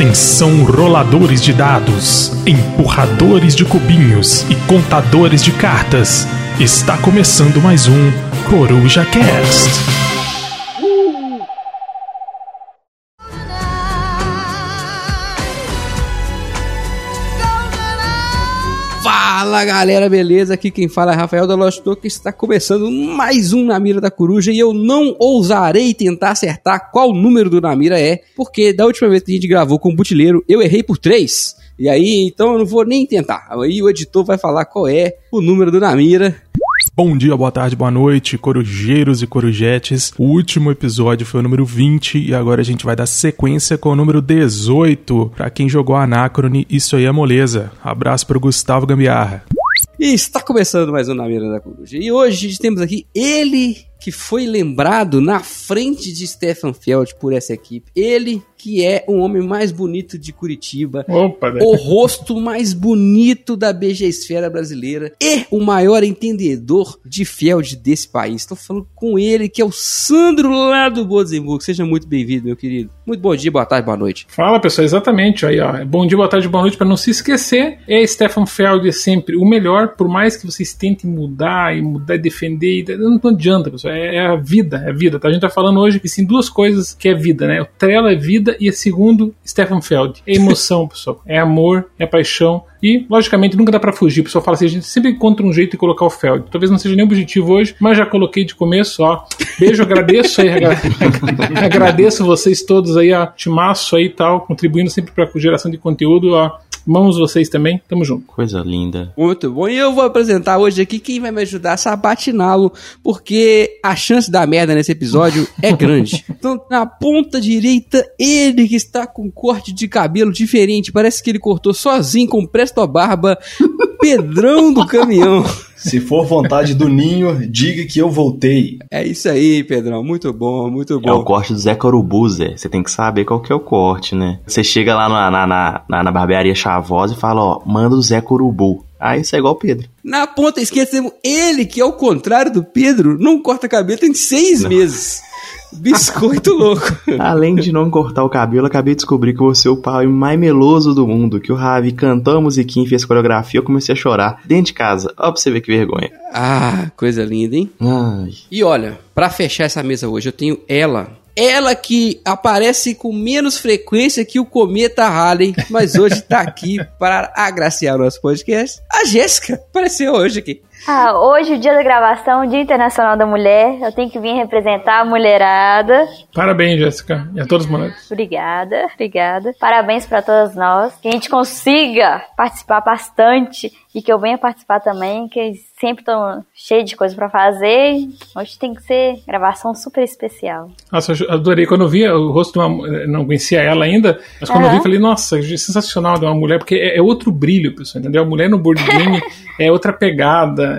Atenção, roladores de dados, empurradores de cubinhos e contadores de cartas. Está começando mais um Coruja Cast. Fala galera, beleza? Aqui quem fala é Rafael da Lost que está começando mais um Na Mira da Coruja e eu não ousarei tentar acertar qual número do Na Mira é, porque da última vez que a gente gravou com o Butileiro eu errei por 3. E aí, então eu não vou nem tentar. Aí o editor vai falar qual é o número do Namira. Bom dia, boa tarde, boa noite, corujeiros e corujetes. O último episódio foi o número 20 e agora a gente vai dar sequência com o número 18. Para quem jogou Anacrone, isso aí é moleza. Abraço pro Gustavo Gambiarra. E está começando mais um Na Mira da Coruja. E hoje temos aqui ele que foi lembrado na frente de Stefan Feld por essa equipe. Ele que é o homem mais bonito de Curitiba, Opa, né? o rosto mais bonito da BG Esfera brasileira e o maior entendedor de Feld desse país. Estou falando com ele, que é o Sandro lá do Bodesenburgo. Seja muito bem-vindo, meu querido. Muito bom dia, boa tarde, boa noite. Fala pessoal, exatamente. Aí, ó. Bom dia, boa tarde, boa noite. Para não se esquecer, é Stefan Feld é sempre o melhor, por mais que vocês tentem mudar e mudar e defender. Não, não adianta, pessoal. É, é, a vida, é a vida. Tá? A gente tá falando hoje assim, duas coisas que é vida, né? O Trela é vida e segundo, Stefan Feld. É emoção, pessoal. É amor, é paixão. E, logicamente, nunca dá para fugir. O pessoal fala assim: a gente sempre encontra um jeito de colocar o Feld. Talvez não seja nem objetivo hoje, mas já coloquei de começo, ó. Beijo, agradeço aí, agradeço vocês todos aí, ó, timaço aí e tal, contribuindo sempre pra geração de conteúdo, ó. Amamos vocês também, tamo junto. Coisa linda. Muito bom. E eu vou apresentar hoje aqui quem vai me ajudar a sabatiná-lo, porque a chance da merda nesse episódio é grande. Então, na ponta direita, ele que está com corte de cabelo diferente, parece que ele cortou sozinho com presto barba, Pedrão do caminhão. Se for vontade do Ninho, diga que eu voltei. É isso aí, Pedrão. Muito bom, muito bom. É o corte do Zé Corubu, Zé. Você tem que saber qual que é o corte, né? Você chega lá na, na, na, na barbearia Chavosa e fala, ó, manda o Zé Corubu. Aí isso é igual o Pedro. Na ponta esquerda temos ele, que ao contrário do Pedro, não corta cabelo tem seis não. meses. Biscoito louco. Além de não cortar o cabelo, acabei de descobrir que você é o pai mais meloso do mundo. Que o Ravi cantou a musiquinha e fez coreografia. Eu comecei a chorar dentro de casa. Ó, pra você ver que vergonha. Ah, coisa linda, hein? Ai. E olha, para fechar essa mesa hoje, eu tenho ela. Ela que aparece com menos frequência que o cometa Halley, mas hoje tá aqui para agraciar o nosso podcast. A Jéssica apareceu hoje aqui. Ah, hoje, o dia da gravação, Dia Internacional da Mulher, eu tenho que vir representar a mulherada. Parabéns, Jéssica, e a todas as mulheres. Obrigada, obrigada. Parabéns para todas nós. Que a gente consiga participar bastante e que eu venha participar também, que sempre estão cheio de coisa para fazer. Hoje tem que ser gravação super especial. Nossa, eu adorei. Quando eu vi o rosto de uma não conhecia ela ainda, mas quando uhum. eu vi, falei, nossa, sensacional de uma mulher, porque é, é outro brilho, pessoal, entendeu? A mulher no board game é outra pegada,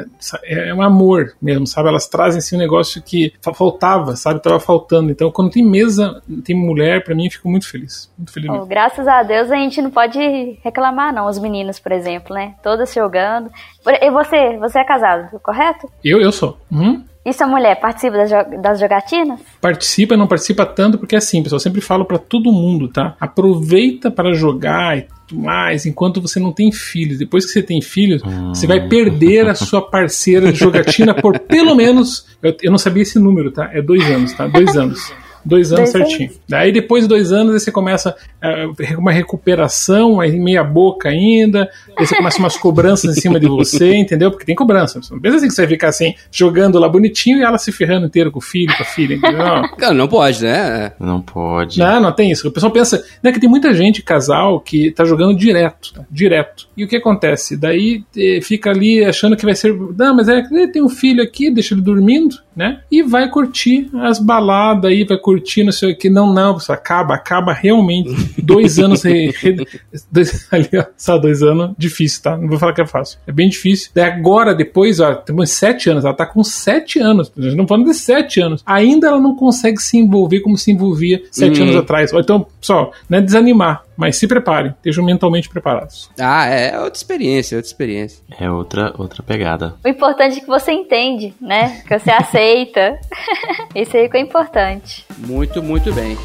é um amor mesmo, sabe? Elas trazem assim um negócio que faltava, sabe? Tava faltando. Então, quando tem mesa, tem mulher, para mim, eu fico muito feliz. Muito feliz. Oh, graças a Deus a gente não pode reclamar, não. Os meninos, por exemplo, né? Todas jogando. E você, você é casado, correto? Eu, eu sou. Uhum. E sua mulher participa das, jogatinas? Participa, não participa tanto, porque é pessoal, eu sempre falo para todo mundo, tá? Aproveita para jogar e tudo mais, enquanto você não tem filhos. Depois que você tem filhos, hum. você vai perder a sua parceira de jogatina por pelo menos. Eu, eu não sabia esse número, tá? É dois anos, tá? Dois anos. Dois anos dois certinho. Anos. Daí depois de dois anos você começa uh, uma recuperação, aí meia boca ainda, aí você começa umas cobranças em cima de você, entendeu? Porque tem cobrança. Não pensa assim que você vai ficar assim, jogando lá bonitinho e ela se ferrando inteiro com o filho, com a filha, entendeu? Não, não pode, né? Não pode. Não, não tem isso. O pessoal pensa, né, que tem muita gente, casal, que tá jogando direto, tá? direto. E o que acontece? Daí eh, fica ali achando que vai ser, não, mas é, tem um filho aqui, deixa ele dormindo, né? E vai curtir as baladas aí, vai curtir não sei o que. Não, não, pessoal, acaba, acaba realmente. Dois anos, re, re, dois, ali, ó, só dois anos, difícil, tá? Não vou falar que é fácil. É bem difícil. Daí agora, depois, ó, temos sete anos, ela tá com sete anos, não falando de sete anos. Ainda ela não consegue se envolver como se envolvia sete uhum. anos atrás. Então, pessoal, não é desanimar. Mas se preparem, estejam mentalmente preparados. Ah, é outra experiência, outra experiência. É outra, outra pegada. O importante é que você entende, né? Que você aceita. Isso aí que é importante. Muito, muito bem.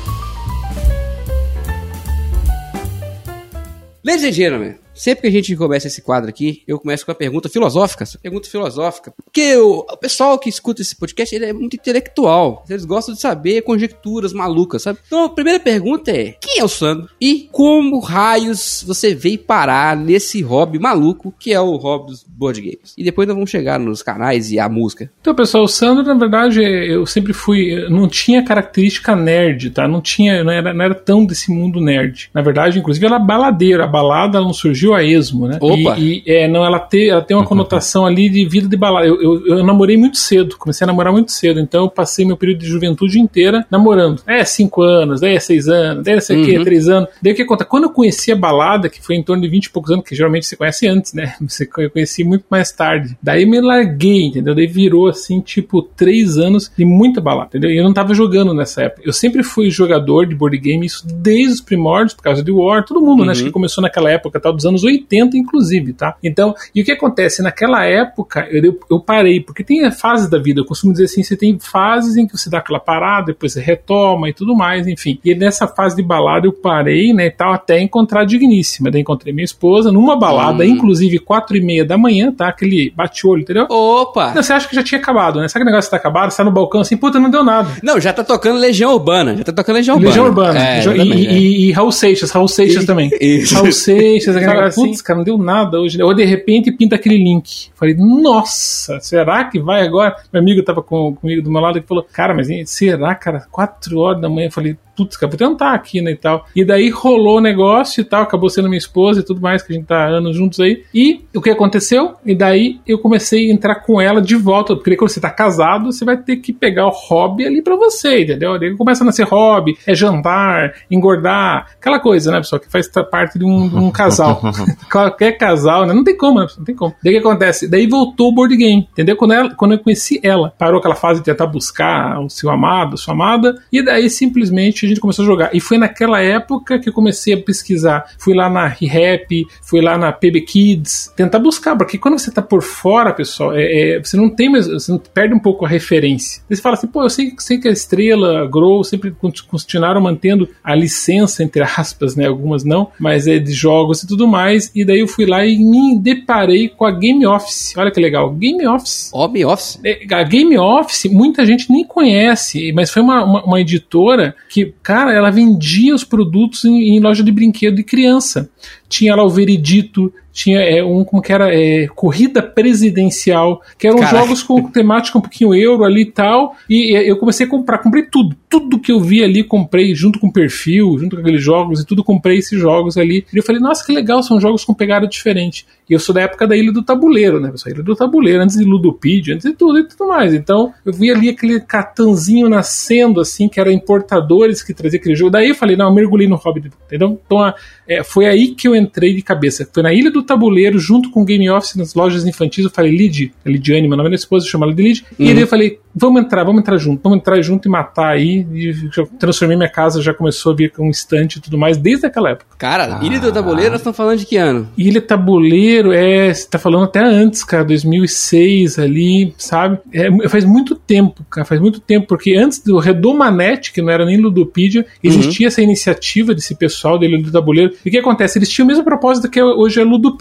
Ladies and gentlemen, sempre que a gente começa esse quadro aqui, eu começo com a pergunta filosófica, pergunta filosófica. Porque o, o pessoal que escuta esse podcast, ele é muito intelectual. Eles gostam de saber conjecturas malucas, sabe? Então, a primeira pergunta é, quem é o Sandro? E como raios você veio parar nesse hobby maluco, que é o hobby dos board games? E depois nós vamos chegar nos canais e a música. Então, pessoal, o Sandro, na verdade, eu sempre fui. Não tinha característica nerd, tá? Não tinha, não era, não era tão desse mundo nerd. Na verdade, inclusive, ela é baladeira. A balada não surgiu a esmo, né? Opa. E, e, é, não, ela, te, ela tem uma conotação ali de vida de balada. Eu, eu, eu namorei muito cedo, comecei a namorar muito cedo, então eu passei meu período de juventude inteira namorando. É, cinco anos, é seis anos, é sei o que, três anos. Daí o que conta? Quando eu conheci a balada, que foi em torno de vinte e poucos anos, que geralmente você conhece antes, né? Você eu conheci muito mais tarde. Daí me larguei, entendeu? Daí virou assim, tipo, três anos de muita balada, entendeu? E eu não tava jogando nessa época. Eu sempre fui jogador de board game, isso desde os primórdios, por causa de War, todo mundo, né? Acho que começou naquela época, tal, dos anos 80, inclusive, tá? Então, e o que acontece? Naquela época, eu, eu parei, porque tem fases da vida, eu costumo dizer assim, você tem fases em que você dá aquela parada, depois você retoma e tudo mais, enfim. E nessa fase de balada eu parei, né, e tal, até encontrar a Digníssima. Daí encontrei minha esposa numa balada, Hum. inclusive quatro e meia da manhã, tá? Aquele bate-olho, entendeu? Opa! Não, você acha que já tinha acabado, né? Sabe que o negócio tá acabado? Você tá no balcão assim, puta, não deu nada. Não, já tá tocando Legião Urbana. Já tá tocando Legião Urbana. Legião Urbana. É, e, exatamente, é. e, e Raul Seixas, Raul Seixas E- também. isso. Raul Seixas, aquele Negócio, assim? putz, cara, não deu nada hoje. Ou de repente pinta aquele link. Falei, nossa, será que vai agora? Meu amigo tava com, comigo do meu lado e falou, cara, mas será, cara? Quatro horas da manhã. Eu falei, putz, cara, vou tentar aqui, né, e tal. E daí rolou o negócio e tal, acabou sendo minha esposa e tudo mais, que a gente tá anos juntos aí. E o que aconteceu? E daí eu comecei a entrar com ela de volta, porque quando você tá casado, você vai ter que pegar o hobby ali pra você, entendeu? Daí começa a nascer hobby, é jantar, engordar, aquela coisa, né, pessoal, que faz parte de um, de um casal. Qualquer casal, né? Não tem como, né? Não tem como. Daí o que acontece? Daí voltou o board game, entendeu? Quando, ela, quando eu conheci ela, parou aquela fase de tentar buscar o seu amado, a sua amada, e daí simplesmente a gente começou a jogar. E foi naquela época que eu comecei a pesquisar. Fui lá na ReHap, fui lá na PB Kids, tentar buscar, porque quando você tá por fora, pessoal, é, é, você não tem mais, você perde um pouco a referência. Você fala assim, pô, eu sei, sei que a Estrela, a Grow, sempre con- continuaram mantendo a licença, entre aspas, né? Algumas não, mas é de jogos e tudo mais. E daí eu fui lá e me deparei com a Game Office. Olha que legal, Game Office. Hobby Office. É, A Game Office, muita gente nem conhece, mas foi uma, uma, uma editora que, cara, ela vendia os produtos em, em loja de brinquedo de criança. Tinha lá o Veredito, tinha é, um como que era é, Corrida Presidencial, que eram Caraca. jogos com temática um pouquinho euro ali e tal. E é, eu comecei a comprar, comprei tudo. Tudo que eu vi ali, comprei junto com o perfil, junto com aqueles jogos e tudo, comprei esses jogos ali. E eu falei, nossa, que legal, são jogos com pegada diferente. E eu sou da época da Ilha do Tabuleiro, né? pessoal? Ilha do Tabuleiro, antes de Ludopedia, antes de tudo e tudo mais. Então, eu vi ali aquele catanzinho nascendo, assim, que era importadores que traziam aquele jogo. Daí eu falei, não, eu mergulhei no hobby, entendeu? Então, a- é, foi aí que eu entrei de cabeça. Foi na Ilha do Tabuleiro, junto com o Game Office nas lojas infantis. Eu falei, Lid, a Lidiane, meu nome é minha esposa, chama ela de Lid. E daí eu falei, vamos entrar, vamos entrar junto, vamos entrar junto e matar aí. E já transformei minha casa, já começou a vir com um estante e tudo mais, desde aquela época. Cara, Ilha do Tabuleiro, nós estamos falando de que ano? Ilha Tabuleiro, é, você tá falando até antes, cara, 2006 ali, sabe? É, faz muito tempo, cara, faz muito tempo, porque antes do Redomanete, que não era nem Ludopedia, existia essa iniciativa desse pessoal da Ilha do Tabuleiro. E o que acontece? Eles tinham o mesmo propósito que hoje é Ludopedia.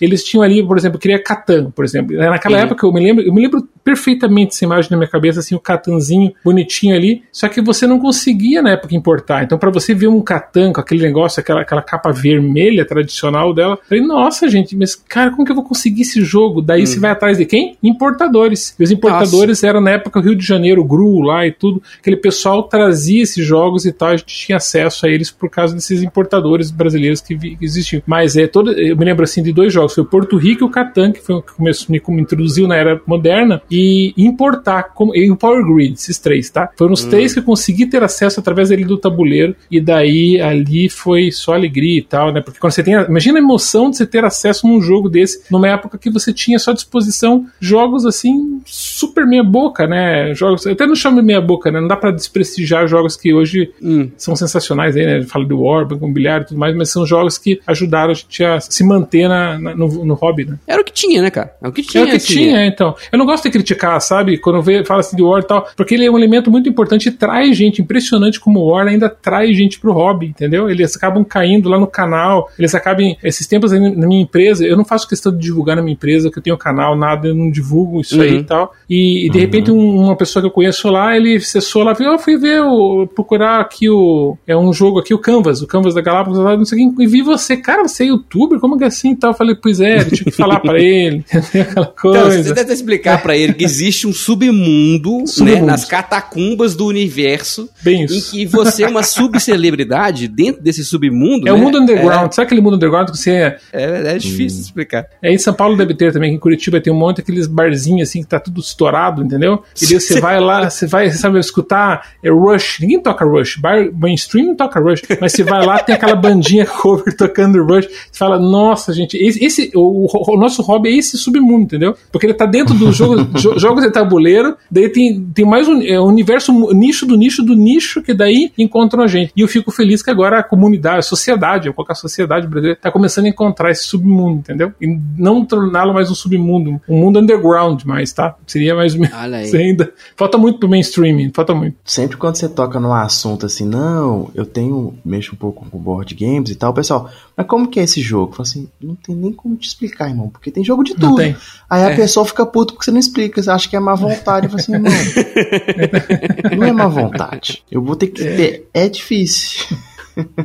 Eles tinham ali, por exemplo, queria Catan, por exemplo. Naquela época eu me lembro, eu me lembro perfeitamente essa imagem na minha cabeça, assim, o Catanzinho bonitinho ali, só que você não conseguia na época importar. Então, para você ver um Catan com aquele negócio, aquela, aquela capa vermelha tradicional dela, eu falei, nossa, gente, mas cara, como que eu vou conseguir esse jogo? Daí você vai atrás de quem? Importadores. E os importadores eram na época Rio de Janeiro, GRU lá e tudo. Aquele pessoal trazia esses jogos e tal, a gente tinha acesso a eles por causa desses importadores brasileiros que, vi- que existiam. Mas é todo, eu me lembro assim de dois jogos, foi o Porto Rico e o Catan, que foi o que começou, me, me introduziu na era moderna, e importar, como, e o Power Grid, esses três, tá? Foram os três que eu consegui ter acesso através dele do tabuleiro, e daí ali foi só alegria e tal, né? Porque quando você tem. a- Imagina a emoção de você ter acesso num jogo desse, numa época que você tinha à sua disposição jogos assim, super meia boca, né? Jogos. Eu até não chamo de meia boca, né? Não dá pra desprestigiar jogos que hoje Hum. são sensacionais aí, né? Fala do War, Banco Imobiliário e tudo mais, mas são jogos que ajudaram a gente a se manter na, na- no, no hobby, né? Era o que tinha, né, cara? É o que tinha. o que assim, tinha, então. Eu não gosto de criticar, sabe? Quando vê, fala assim de War e tal, porque ele é um elemento muito importante e traz gente, impressionante como o War ainda traz gente pro hobby, entendeu? Eles acabam caindo lá no canal, eles acabam, esses tempos aí na minha empresa, eu não faço questão de divulgar na minha empresa, que eu tenho canal, nada, eu não divulgo isso aí Uhum. e tal. E, e, de repente um- uma pessoa que eu conheço lá, ele acessou lá, eu fui ver, o, procurar aqui o, é um jogo aqui, o Canvas, o Canvas da Galápagos, lá, não sei o que, e vi você, cara, você é youtuber, como que é assim e tal? Eu falei, pois é, eu tive que falar pra ele, aquela Então, você coisa. deve explicar pra ele que existe um submundo, né, Submundo. nas catacumbas do universo, Bem em isso. que você é uma subcelebridade dentro desse submundo. É o né? mundo underground, sabe aquele mundo underground que você é, É, é difícil de explicar. É, em São Paulo deve ter também, aqui em Curitiba tem um monte daqueles barzinhos assim que tá tudo estourado, entendeu? E daí você vai lá, você vai, você sabe, escutar é Rush, ninguém toca Rush, bar, mainstream não toca Rush, mas você vai lá, tem aquela bandinha cover tocando Rush, você fala, nossa, gente, esse, esse- o, o- o nosso hobby é esse submundo, entendeu? Porque ele tá dentro dos jogo, jo- jogos de tabuleiro, daí tem, tem mais um é, um universo, nicho do nicho do nicho, que daí encontram a gente. E eu fico feliz que agora a comunidade, a sociedade, eu vou colocar a sociedade brasileira, tá começando a encontrar esse submundo, entendeu? E não torná-lo mais um submundo, um mundo underground mais, tá? Seria mais aí. Você ainda falta muito pro mainstream, falta muito. Sempre quando você toca num assunto assim, não, eu tenho, mexo um pouco com board games e tal, pessoal, mas como que é esse jogo? Eu falo assim, não tem nem como te explicar, irmão, porque tem jogo de Não tudo. tem. Aí a É. pessoa fica puto porque você não explica, você acha que é má vontade. Eu falo assim, irmão, não é má vontade. Eu vou ter que ter, é difícil.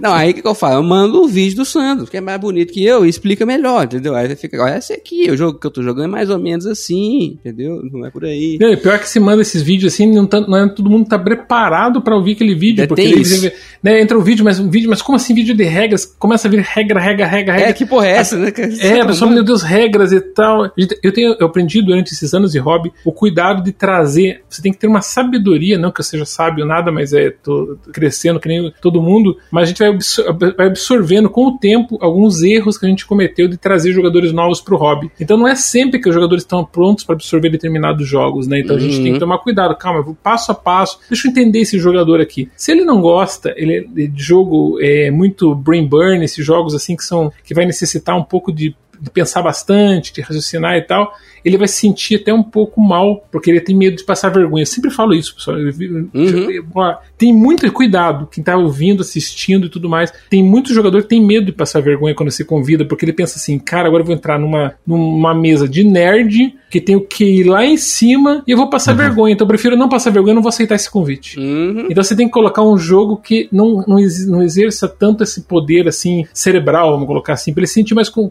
Não, aí o que, que eu falo? Eu mando o vídeo do Sandro, que é mais bonito que eu, e explica melhor, entendeu? Aí você fica, olha esse aqui, o jogo que eu tô jogando é mais ou menos assim, entendeu? Não é por aí. Não, pior que se manda esses vídeos assim, não, tá, não é, todo mundo tá preparado pra ouvir aquele vídeo. É, porque tem ele- isso. né, entra o vídeo, mas um vídeo, mas como assim vídeo de regras? Começa a vir regra, regra, regra, regra. É, que porra é essa, né? É, a pessoa, meu Deus, regras e tal. Eu, tenho, eu aprendi durante esses anos de hobby o cuidado de trazer. Você tem que ter uma sabedoria, não que eu seja sábio nada, mas é tô crescendo que nem todo mundo. Mas a gente vai, absor- vai absorvendo com o tempo alguns erros que a gente cometeu de trazer jogadores novos pro hobby. Então não é sempre que os jogadores estão prontos para absorver determinados jogos, né? Então a gente Uhum. tem que tomar cuidado. Calma, passo a passo. Deixa eu entender esse jogador aqui. Se ele não gosta, ele é de jogo é muito brain burn, esses jogos assim que são que vai necessitar um pouco de de pensar bastante, de raciocinar e tal, ele vai se sentir até um pouco mal, porque ele tem medo de passar vergonha. Eu sempre falo isso, pessoal. Uhum. Tem muito cuidado, quem tá ouvindo, assistindo e tudo mais. Tem muito jogador que tem medo de passar vergonha quando se convida, porque ele pensa assim, cara, agora eu vou entrar numa, numa mesa de nerd, que tem o que ir lá em cima, e eu vou passar vergonha. Então eu prefiro não passar vergonha, eu não vou aceitar esse convite. Uhum. Então você tem que colocar um jogo que não, não, exerça tanto esse poder assim cerebral, vamos colocar assim, pra ele se sentir mais con-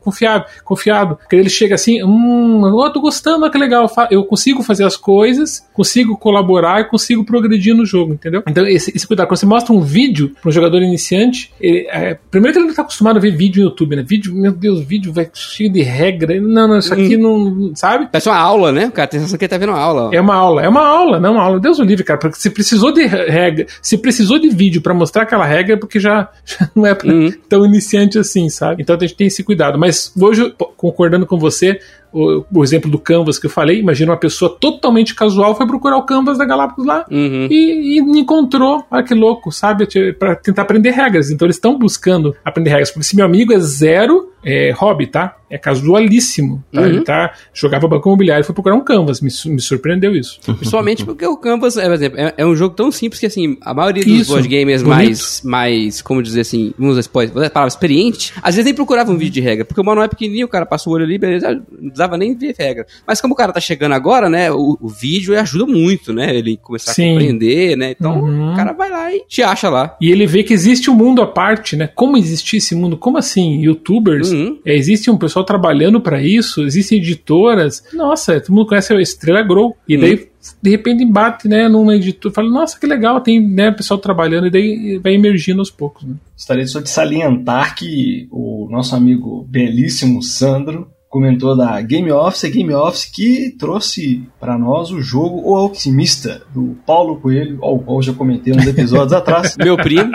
confiável, confiado. Porque ele chega assim, hum, ó, tô gostando, que legal, eu consigo fazer as coisas, consigo colaborar e consigo progredir no jogo, entendeu? Então esse, esse cuidado, quando você mostra um vídeo para um jogador iniciante, ele, é, primeiro que ele não tá acostumado a ver vídeo no YouTube, né? Vídeo, meu Deus, vídeo vai cheio de regra, não, não, isso aqui não, sabe? Parece uma aula, né? O cara tem sensação que ele tá vendo uma aula. ó. É uma aula, é uma aula, não uma aula. Deus o livre, cara. Porque se precisou de regra, se precisou de vídeo pra mostrar aquela regra, é porque já, já não é pra- Uhum. tão iniciante assim, sabe? Então a gente tem esse cuidado. Mas hoje, concordando com você, o, o exemplo do Canvas que eu falei, imagina uma pessoa totalmente casual foi procurar o Canvas da Galápagos lá. Uhum. E, e encontrou, olha que louco, sabe? Pra tentar aprender regras. Então eles estão buscando aprender regras. Porque se meu amigo é zero é, hobby, tá? É casualíssimo. Tá? Uhum. Ele tá, jogava banco imobiliário e foi procurar um Canvas. Me, me surpreendeu isso. Principalmente porque o Canvas, é, por exemplo, é, é um jogo tão simples que, assim, a maioria dos Isso, board gamers bonito. mais, mais, como dizer assim, vamos usar a palavra experiente, às vezes nem procurava um vídeo de regra, porque o manual é pequenininho, o cara passa o olho ali, beleza, não precisava nem ver regra. Mas como o cara tá chegando agora, né, o, o vídeo ajuda muito, né, ele começar Sim. a compreender, né, então Uhum. o cara vai lá e te acha lá. E ele vê que existe um mundo à parte, né? Como existe esse mundo? Como assim? Youtubers? Uhum. É, existe um pessoal trabalhando pra isso? Existem editoras? Nossa, todo mundo conhece a Estrela Grow. E Uhum. daí, de repente, embate, né, numa editora. Fala, nossa, que legal, tem né, pessoal trabalhando. E daí vai emergindo aos poucos, né? Gostaria só de salientar que o nosso amigo belíssimo Sandro comentou da Game Office, a Game Office que trouxe para nós o jogo O Alquimista, do Paulo Coelho, ao qual já comentei uns episódios atrás. Meu primo,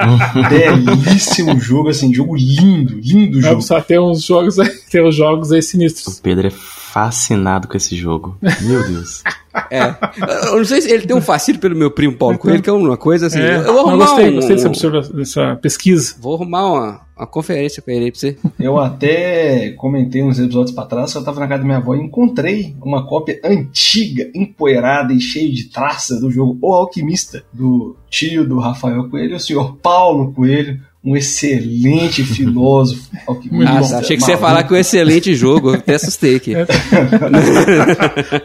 Belíssimo jogo, assim, jogo lindo, lindo jogo. Vamos ter uns jogos, ter uns jogos aí sinistros. O Pedro é fascinado com esse jogo. Meu Deus. É. Eu não sei se ele tem um fascínio pelo meu primo Paulo Coelho, que é uma coisa assim. É, eu vou não, arrumar gostei, um- gostei dessa, dessa pesquisa. Vou arrumar uma, uma conferência com ele aí pra você. Eu até comentei uns episódios pra trás que eu tava na casa da minha avó e encontrei uma cópia antiga, empoeirada e cheia de traça do jogo O Alquimista, do tio do Rafael Coelho, o senhor Paulo Coelho, um excelente filósofo tá. achei que você ia falar que é um excelente jogo, eu até assustei aqui.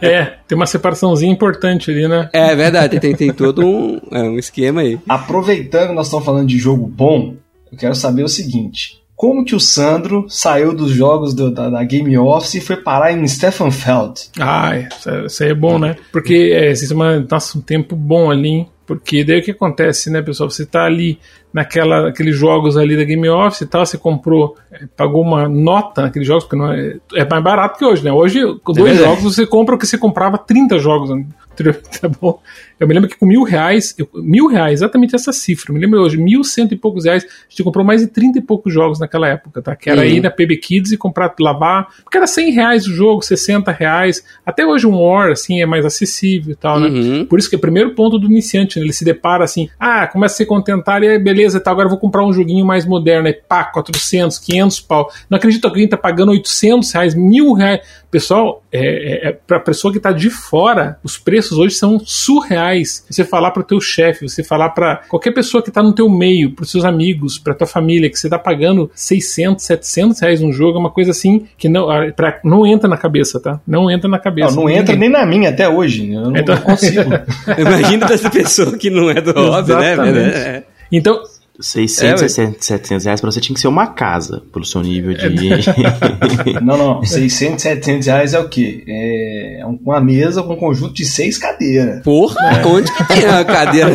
É, tem uma separaçãozinha importante ali, né? É verdade, tem, tem todo um, é, um esquema aí. Aproveitando que nós estamos falando de jogo bom, eu quero saber o seguinte. Como que o Sandro saiu dos jogos do- da, da Game Office e foi parar em Stefan-Feld? Ah, isso é- isso aí é bom, né? Porque é, existe uma, nossa, um tempo bom ali, hein? Porque daí o que acontece, né, pessoal? Você tá ali naquela, naqueles jogos ali da Game Office e tal, você comprou, é, pagou uma nota naqueles jogos, porque não é, é mais barato que hoje, né? Hoje, com dois verdade. jogos, você compra o que você comprava 30 jogos. né? Tá bom? Eu me lembro que com mil reais, eu- mil reais, exatamente essa cifra, eu me lembro hoje, mil cento e poucos reais, a gente comprou mais de 30 e poucos jogos naquela época, tá? Que era Uhum. ir na PB Kids e comprar, lavar, porque era 100 reais o jogo, 60 reais, até hoje um War, assim, é mais acessível e tal, né? Uhum. Por isso que é o primeiro ponto do iniciante, né? ele se depara assim, ah, começa a se contentar e aí, beleza, tá, agora eu vou comprar um joguinho mais moderno, aí pá, 400, 500 pau. Não acredito que alguém tá pagando 800 reais, mil reais. Pessoal, é, é, é pra pessoa que tá de fora, os preços hoje são surreais. Você falar pro teu chefe, você falar pra qualquer pessoa que tá no teu meio, pros seus amigos, pra tua família, que você tá pagando 600, 700 reais um jogo, é uma coisa assim que não, ah, pra, não entra na cabeça, tá? Não entra na Não, cabeça. não entra nem na minha até hoje. Eu não, Então- não consigo. Imagina dessa pessoa que não é do hobby, né? Exatamente. É. Então, 600, É, ué. 700, 700 reais pra você tinha que ser uma casa, pelo seu nível de. Não, não. 600, 700 reais é o quê? É uma mesa com um conjunto de seis cadeiras. Porra, onde que tem a cadeira?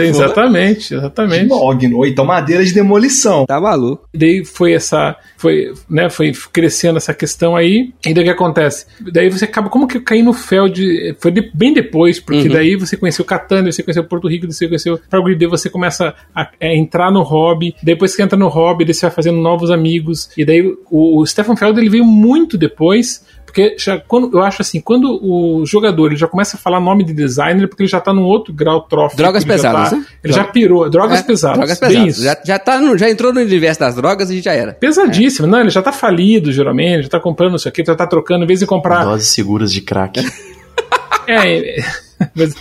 é, exatamente, exatamente. Mogno, ou então madeira de demolição. Tá maluco. daí foi essa foi né foi crescendo essa questão aí e daí o que acontece daí você acaba como que eu caí no Feld foi de- bem depois porque daí você conheceu Catania você conheceu Porto Rico você conheceu Fragrid daí você começa a, a entrar no hobby depois que entra no hobby daí você vai fazendo novos amigos e daí o, o Stefan Feld ele veio muito depois porque já, quando, eu acho assim, quando o jogador ele já começa a falar nome de designer, porque ele já tá num outro grau trófico. Drogas ele já pesadas, tá- né? Ele já pirou. Drogas É, pesadas. Drogas bem pesadas. isso. Já, já, tá no- já entrou no universo das drogas e já era. Pesadíssimo, não, ele já tá falido, geralmente, já tá comprando isso aqui, já tá trocando, em vez de comprar. Doses seguras de crack. É, é, mas,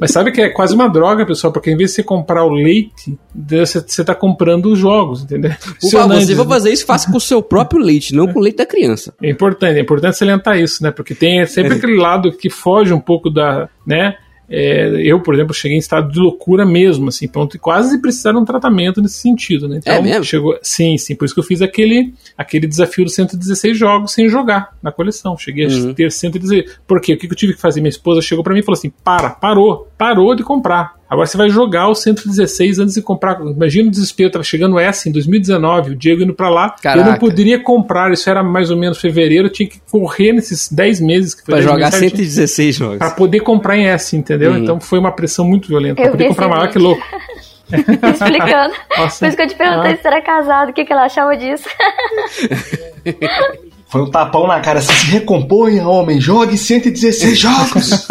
mas sabe que é quase uma droga, pessoal, porque em vez de você comprar o leite, você, você tá comprando os jogos, entendeu? Se for né? fazer isso, faça com o seu próprio leite, não com o leite da criança. É importante, é importante salientar isso, né? Porque tem sempre aquele lado que foge um pouco da, né? É, eu, por exemplo, cheguei em estado de loucura mesmo, assim, ponto, e quase precisar de um tratamento nesse sentido, né? Então, É mesmo? chegou, sim, sim, por isso que eu fiz aquele, aquele desafio dos 116 jogos sem jogar na coleção. Cheguei Uhum. a ter 116. Por quê? O que que eu tive que fazer? Minha esposa chegou pra mim e falou assim: para, parou, parou de comprar. Agora você vai jogar o 116 antes de comprar. Imagina o desespero, tava chegando essa em 2019, o Diego indo pra lá. Eu não Caraca. poderia comprar, isso era mais ou menos fevereiro, eu tinha que correr nesses 10 meses que foi Pra 10 jogar meses certinho, 116 jogos. Pra poder comprar em S, entendeu? Uhum. Então foi uma pressão muito violenta. Eu Pra poder comprar maior que louco. explicando. Nossa. Por isso que eu te perguntei Ah. se era casado, o que, que ela achava disso. Foi um tapão na cara. Assim, se recomponha, homem. Jogue 116 jogos.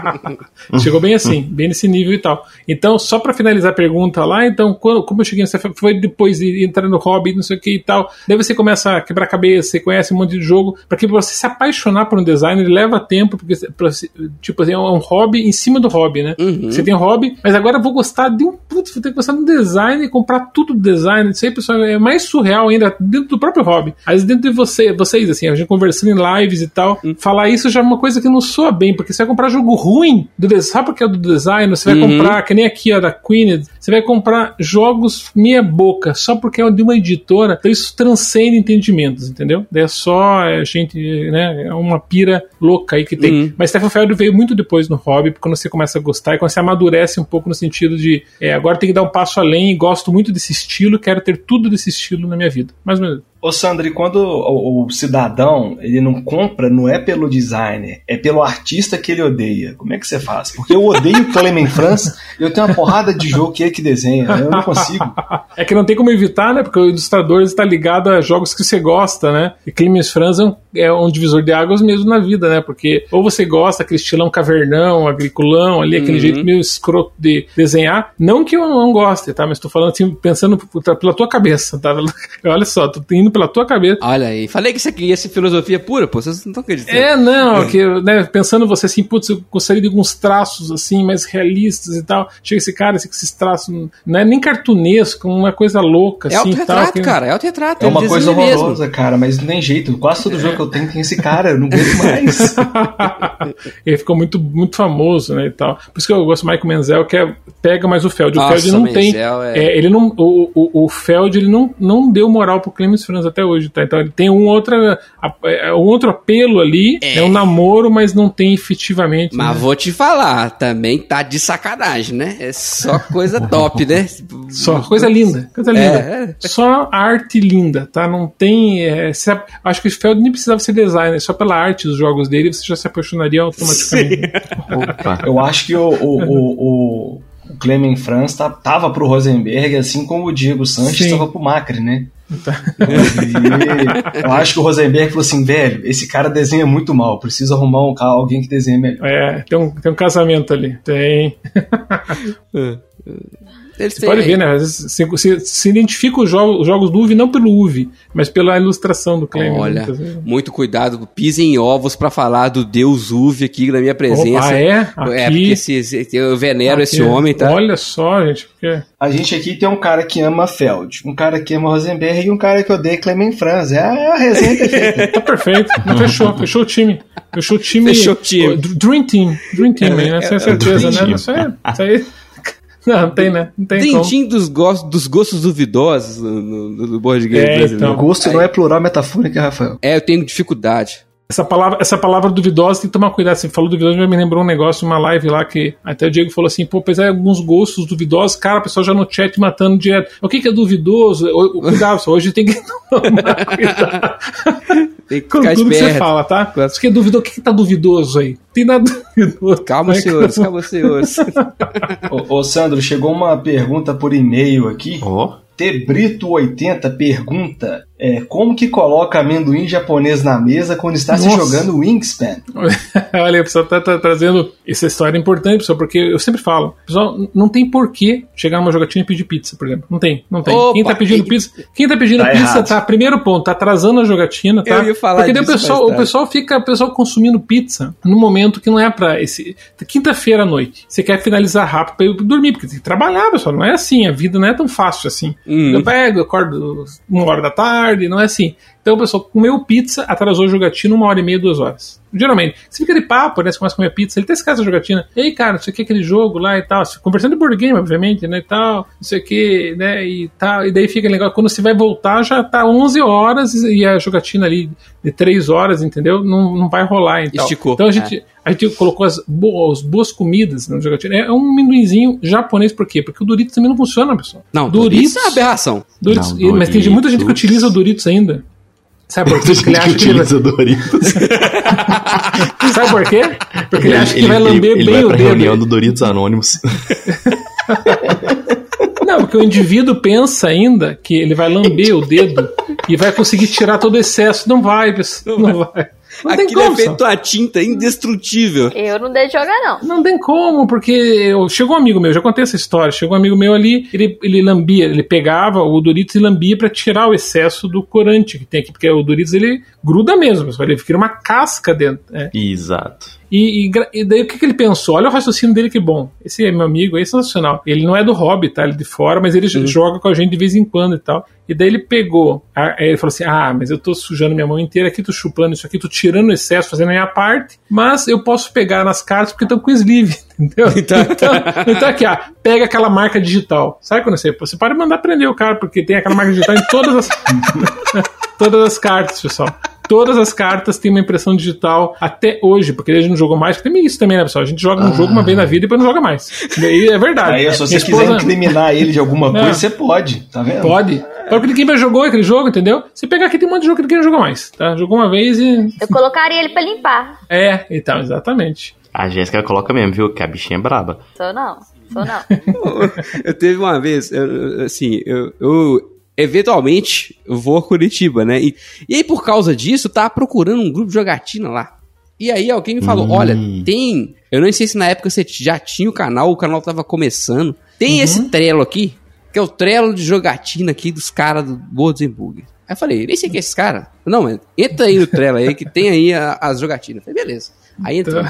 Chegou bem assim, bem nesse nível e tal. Então, só pra finalizar a pergunta lá, então, quando, como eu cheguei nessa foi depois de entrar no hobby, não sei o que e tal. Daí você começa a quebrar a cabeça, você conhece um monte de jogo, porque você se apaixonar por um designer leva tempo, porque pra você- tipo assim, é um hobby em cima do hobby, né? Uhum. Você tem um hobby, mas agora eu vou gostar de um putz, vou ter que gostar de um design e comprar tudo do design. Isso aí, pessoal, é mais surreal ainda dentro do próprio hobby. Às vezes dentro de você, vocês, assim, a gente conversando em lives e tal, falar isso já é uma coisa que não soa bem, porque você vai comprar jogo ruim do design. Sabe porque é do design? Você vai Uhum. comprar, que nem aqui, ó, da Queen, você vai comprar jogos meia boca, só porque é de uma editora. Então isso transcende entendimentos, entendeu? É só a gente, né? É uma pira louca aí que tem. Uhum. Mas Stephen Feld veio muito depois no hobby, quando você começa a gostar e quando você amadurece um pouco no sentido de é, agora tem que dar um passo além e gosto muito desse estilo, quero ter tudo desse estilo na minha vida. Mais ou menos. Ô Sandro, e quando o, o cidadão ele não compra, não é pelo designer, é pelo artista que ele odeia. Como é que você faz? Porque eu odeio Clement France, eu tenho uma porrada de jogo que ele que desenha, eu não consigo. É que não tem como evitar, né? Porque o ilustrador está ligado a jogos que você gosta, né? E Clemens Franz é um, é um divisor de águas mesmo na vida, né? Porque ou você gosta aquele estilão cavernão, agriculão, ali, aquele Uhum. jeito meio escroto de desenhar. Não que eu não goste, tá? Mas tô falando assim, pensando pela tua cabeça, tá? Olha só, tô indo pela tua cabeça. Olha aí, falei que isso aqui ia ser filosofia pura, pô, vocês não estão acreditando. É, não, que, né, pensando você assim, putz, eu gostaria de alguns traços assim, mais realistas e tal. Chega esse cara assim, com esses traços, não é nem cartunesco, uma coisa louca, É assim, autorretrato, tal, que- cara, é autorretrato. É uma coisa desenha mesmo. horrorosa, cara, mas não tem jeito. Quase todo jogo que eu tenho tem esse cara, eu não aguento mais. ele ficou muito, muito famoso, né, e tal. Por isso que eu gosto do Michael Menzel, que é, pega mais o Feld. O Nossa, Feld não tem... Menzel é- é, ele não, o, o, o Feld, ele não, não deu moral pro Clemens Franz até hoje, tá? Então ele tem um outro, é, um outro apelo ali, é. um namoro, mas não tem efetivamente... Mas né? vou te falar, também tá de sacanagem, né? É só coisa top, né? Só coisa linda, coisa linda. É, é. Só arte linda, tá? Não tem. é, se acho que o Feld nem precisava ser designer, só pela arte dos jogos dele você já se apaixonaria automaticamente. Opa. Eu acho que o, o, o, o, o Clement Franz tá, tava pro Rosenberg, assim como o Diego Sanches Sim. tava pro Macri, né? E eu acho que o Rosenberg falou assim, velho, esse cara desenha muito mal, preciso arrumar um, alguém que desenhe melhor. É, tem um, tem um casamento ali. Tem. Você pode ver, né? Às vezes se, se, se identifica os jogos, os jogos do UV não pelo UV, mas pela ilustração do Clement. Olha, muitas vezes. muito cuidado, pisem em ovos pra falar do Deus Uve aqui na minha presença. Opa, é? É, Aqui- porque se, se- eu venero esse Aqui, homem, tá? Olha só, gente, porque. A gente aqui tem um cara que ama Feld, um cara que ama Rosenberg e um cara que odeia Clement Franz. É a resenha perfeita. Tá perfeito. Não, fechou, fechou o time. Fechou o time. Fechou o time. Dream Team. Dream Team, aí, né? Sem certeza, Dream né? Isso aí. Isso aí. Não, não tem, né? Não tem como. Dentinho dos, gostos, dos gostos duvidosos no, no, no board game É, brasileiro. então. Gosto não é plural metafórico, Rafael. É, eu tenho dificuldade. Essa palavra, essa palavra duvidosa tem que tomar cuidado. Você falou duvidoso, já me lembrou um negócio, uma live lá que até o Diego falou assim: pô, apesar de alguns gostos duvidosos, cara, o pessoal já no chat matando direto. O que, que é duvidoso? O- o- Cuidado, só hoje tem que tomar cuidado Tem que com ficar tudo que você fala, tá? Isso que duvidoso. O que, que tá duvidoso aí? Tem nada duvidoso. Calma, Né? senhores, calma, senhores. Ô, ô, Sandro, chegou uma pergunta por e-mail aqui. Ó. Tebrito80 pergunta é, como que coloca amendoim japonês na mesa quando está se Nossa. jogando Wingspan? Olha, o pessoal tá, tá trazendo essa história importante, pessoal, porque eu sempre falo, pessoal, não tem porquê chegar numa jogatina e pedir pizza, por exemplo. Não tem, não tem. Opa, quem tá pedindo e- pizza, quem tá pedindo Tá pizza errado. tá, primeiro ponto, tá atrasando a jogatina, tá? Eu ia falar porque daí o pessoal, o pessoal fica, o pessoal consumindo pizza no momento que não é pra esse quinta-feira à noite. Você quer finalizar rápido pra ir dormir, porque tem que trabalhar, pessoal, não é assim, a vida não é tão fácil assim. Hum. Eu pego, eu acordo uma hora da tarde, não é assim. Então, o pessoal comeu pizza, atrasou a jogatina uma hora e meia, duas horas. Geralmente. Você fica de papo, né? Você começa a comer pizza, ele tá escassa a jogatina. Ei, cara, não sei o que, aquele jogo lá e tal. Conversando de board game, obviamente, né? E tal, não sei o que, né? E tal. E daí fica legal. Quando você vai voltar, já tá 11 horas e a jogatina ali de 3 horas, entendeu? Não, não vai rolar e tal. Esticou. Então a gente, a gente colocou as boas, boas comidas na jogatina. É um amendoinzinho japonês, por quê? Porque o Doritos também não funciona, pessoal. Não, Doritos é uma aberração. Doritos, Não, mas tem muita gente que Doritos. utiliza o Doritos ainda. Sabe por quê? Porque ele acha que ele, utiliza Doritos. sabe por quê? Porque ele acha que vai lamber ele bem vai o pra dedo. reunião do Doritos Anônimos. Não, porque o indivíduo pensa ainda que ele vai lamber o dedo e vai conseguir tirar todo o excesso. Não vai, pessoal. Não vai. Não tem Aquilo como. é feito a tinta indestrutível. Eu não deixo jogar, não. Não tem como, porque eu- chegou um amigo meu, já contei essa história. Chegou um amigo meu ali, ele, ele lambia, ele pegava o Doritos e lambia pra tirar o excesso do corante que tem aqui, porque o Doritos ele gruda mesmo, ele fica uma casca dentro. é. Exato. E, e e daí o que, que ele pensou? Olha o raciocínio dele que bom. Esse é meu amigo é sensacional. Ele não é do hobby, tá? Ele é de fora, mas ele joga com a gente de vez em quando e tal. E daí ele pegou, a- aí ele falou assim: Ah, mas eu tô sujando minha mão inteira aqui, tô chupando isso aqui, tô tirando o excesso, fazendo a minha parte, mas eu posso pegar nas cartas porque estão com sleeve, entendeu? Então, então, então aqui, ó, pega aquela marca digital. Sabe quando você. Você pode mandar prender o cara, porque tem aquela marca digital em todas as. todas as cartas, pessoal. Todas as cartas têm uma impressão digital até hoje, porque a gente não jogou mais. Porque tem isso também, né, pessoal? A gente joga um jogo uma vez na vida e depois não joga mais. E é verdade. Aí, se você Minha quiser esposa- incriminar ele de alguma Não. coisa, você pode, tá vendo? Pode. Porque ninguém mais jogou aquele jogo, entendeu? Se pegar aqui, tem um monte de jogo que ninguém não joga mais, tá? Jogou uma vez e. Eu colocaria ele pra limpar. É, então, exatamente. A Jéssica coloca mesmo, viu? Que a bichinha é braba. Sou não. Sou não. eu teve uma vez, eu- eu- assim, eu, eu eventualmente vou a Curitiba, né? E, e aí, por causa disso, tava procurando um grupo de jogatina lá. E aí alguém me falou: Hum. olha, tem. Eu não sei se na época você já tinha o canal, o canal tava começando. Tem esse trelo aqui, que é o trelo de jogatina aqui dos caras do Hambúrguer. Aí eu falei, nem sei quem é esse cara. Não, mas entra aí no trelo aí, que tem aí a- as jogatinas. Eu falei, beleza. Aí entrou.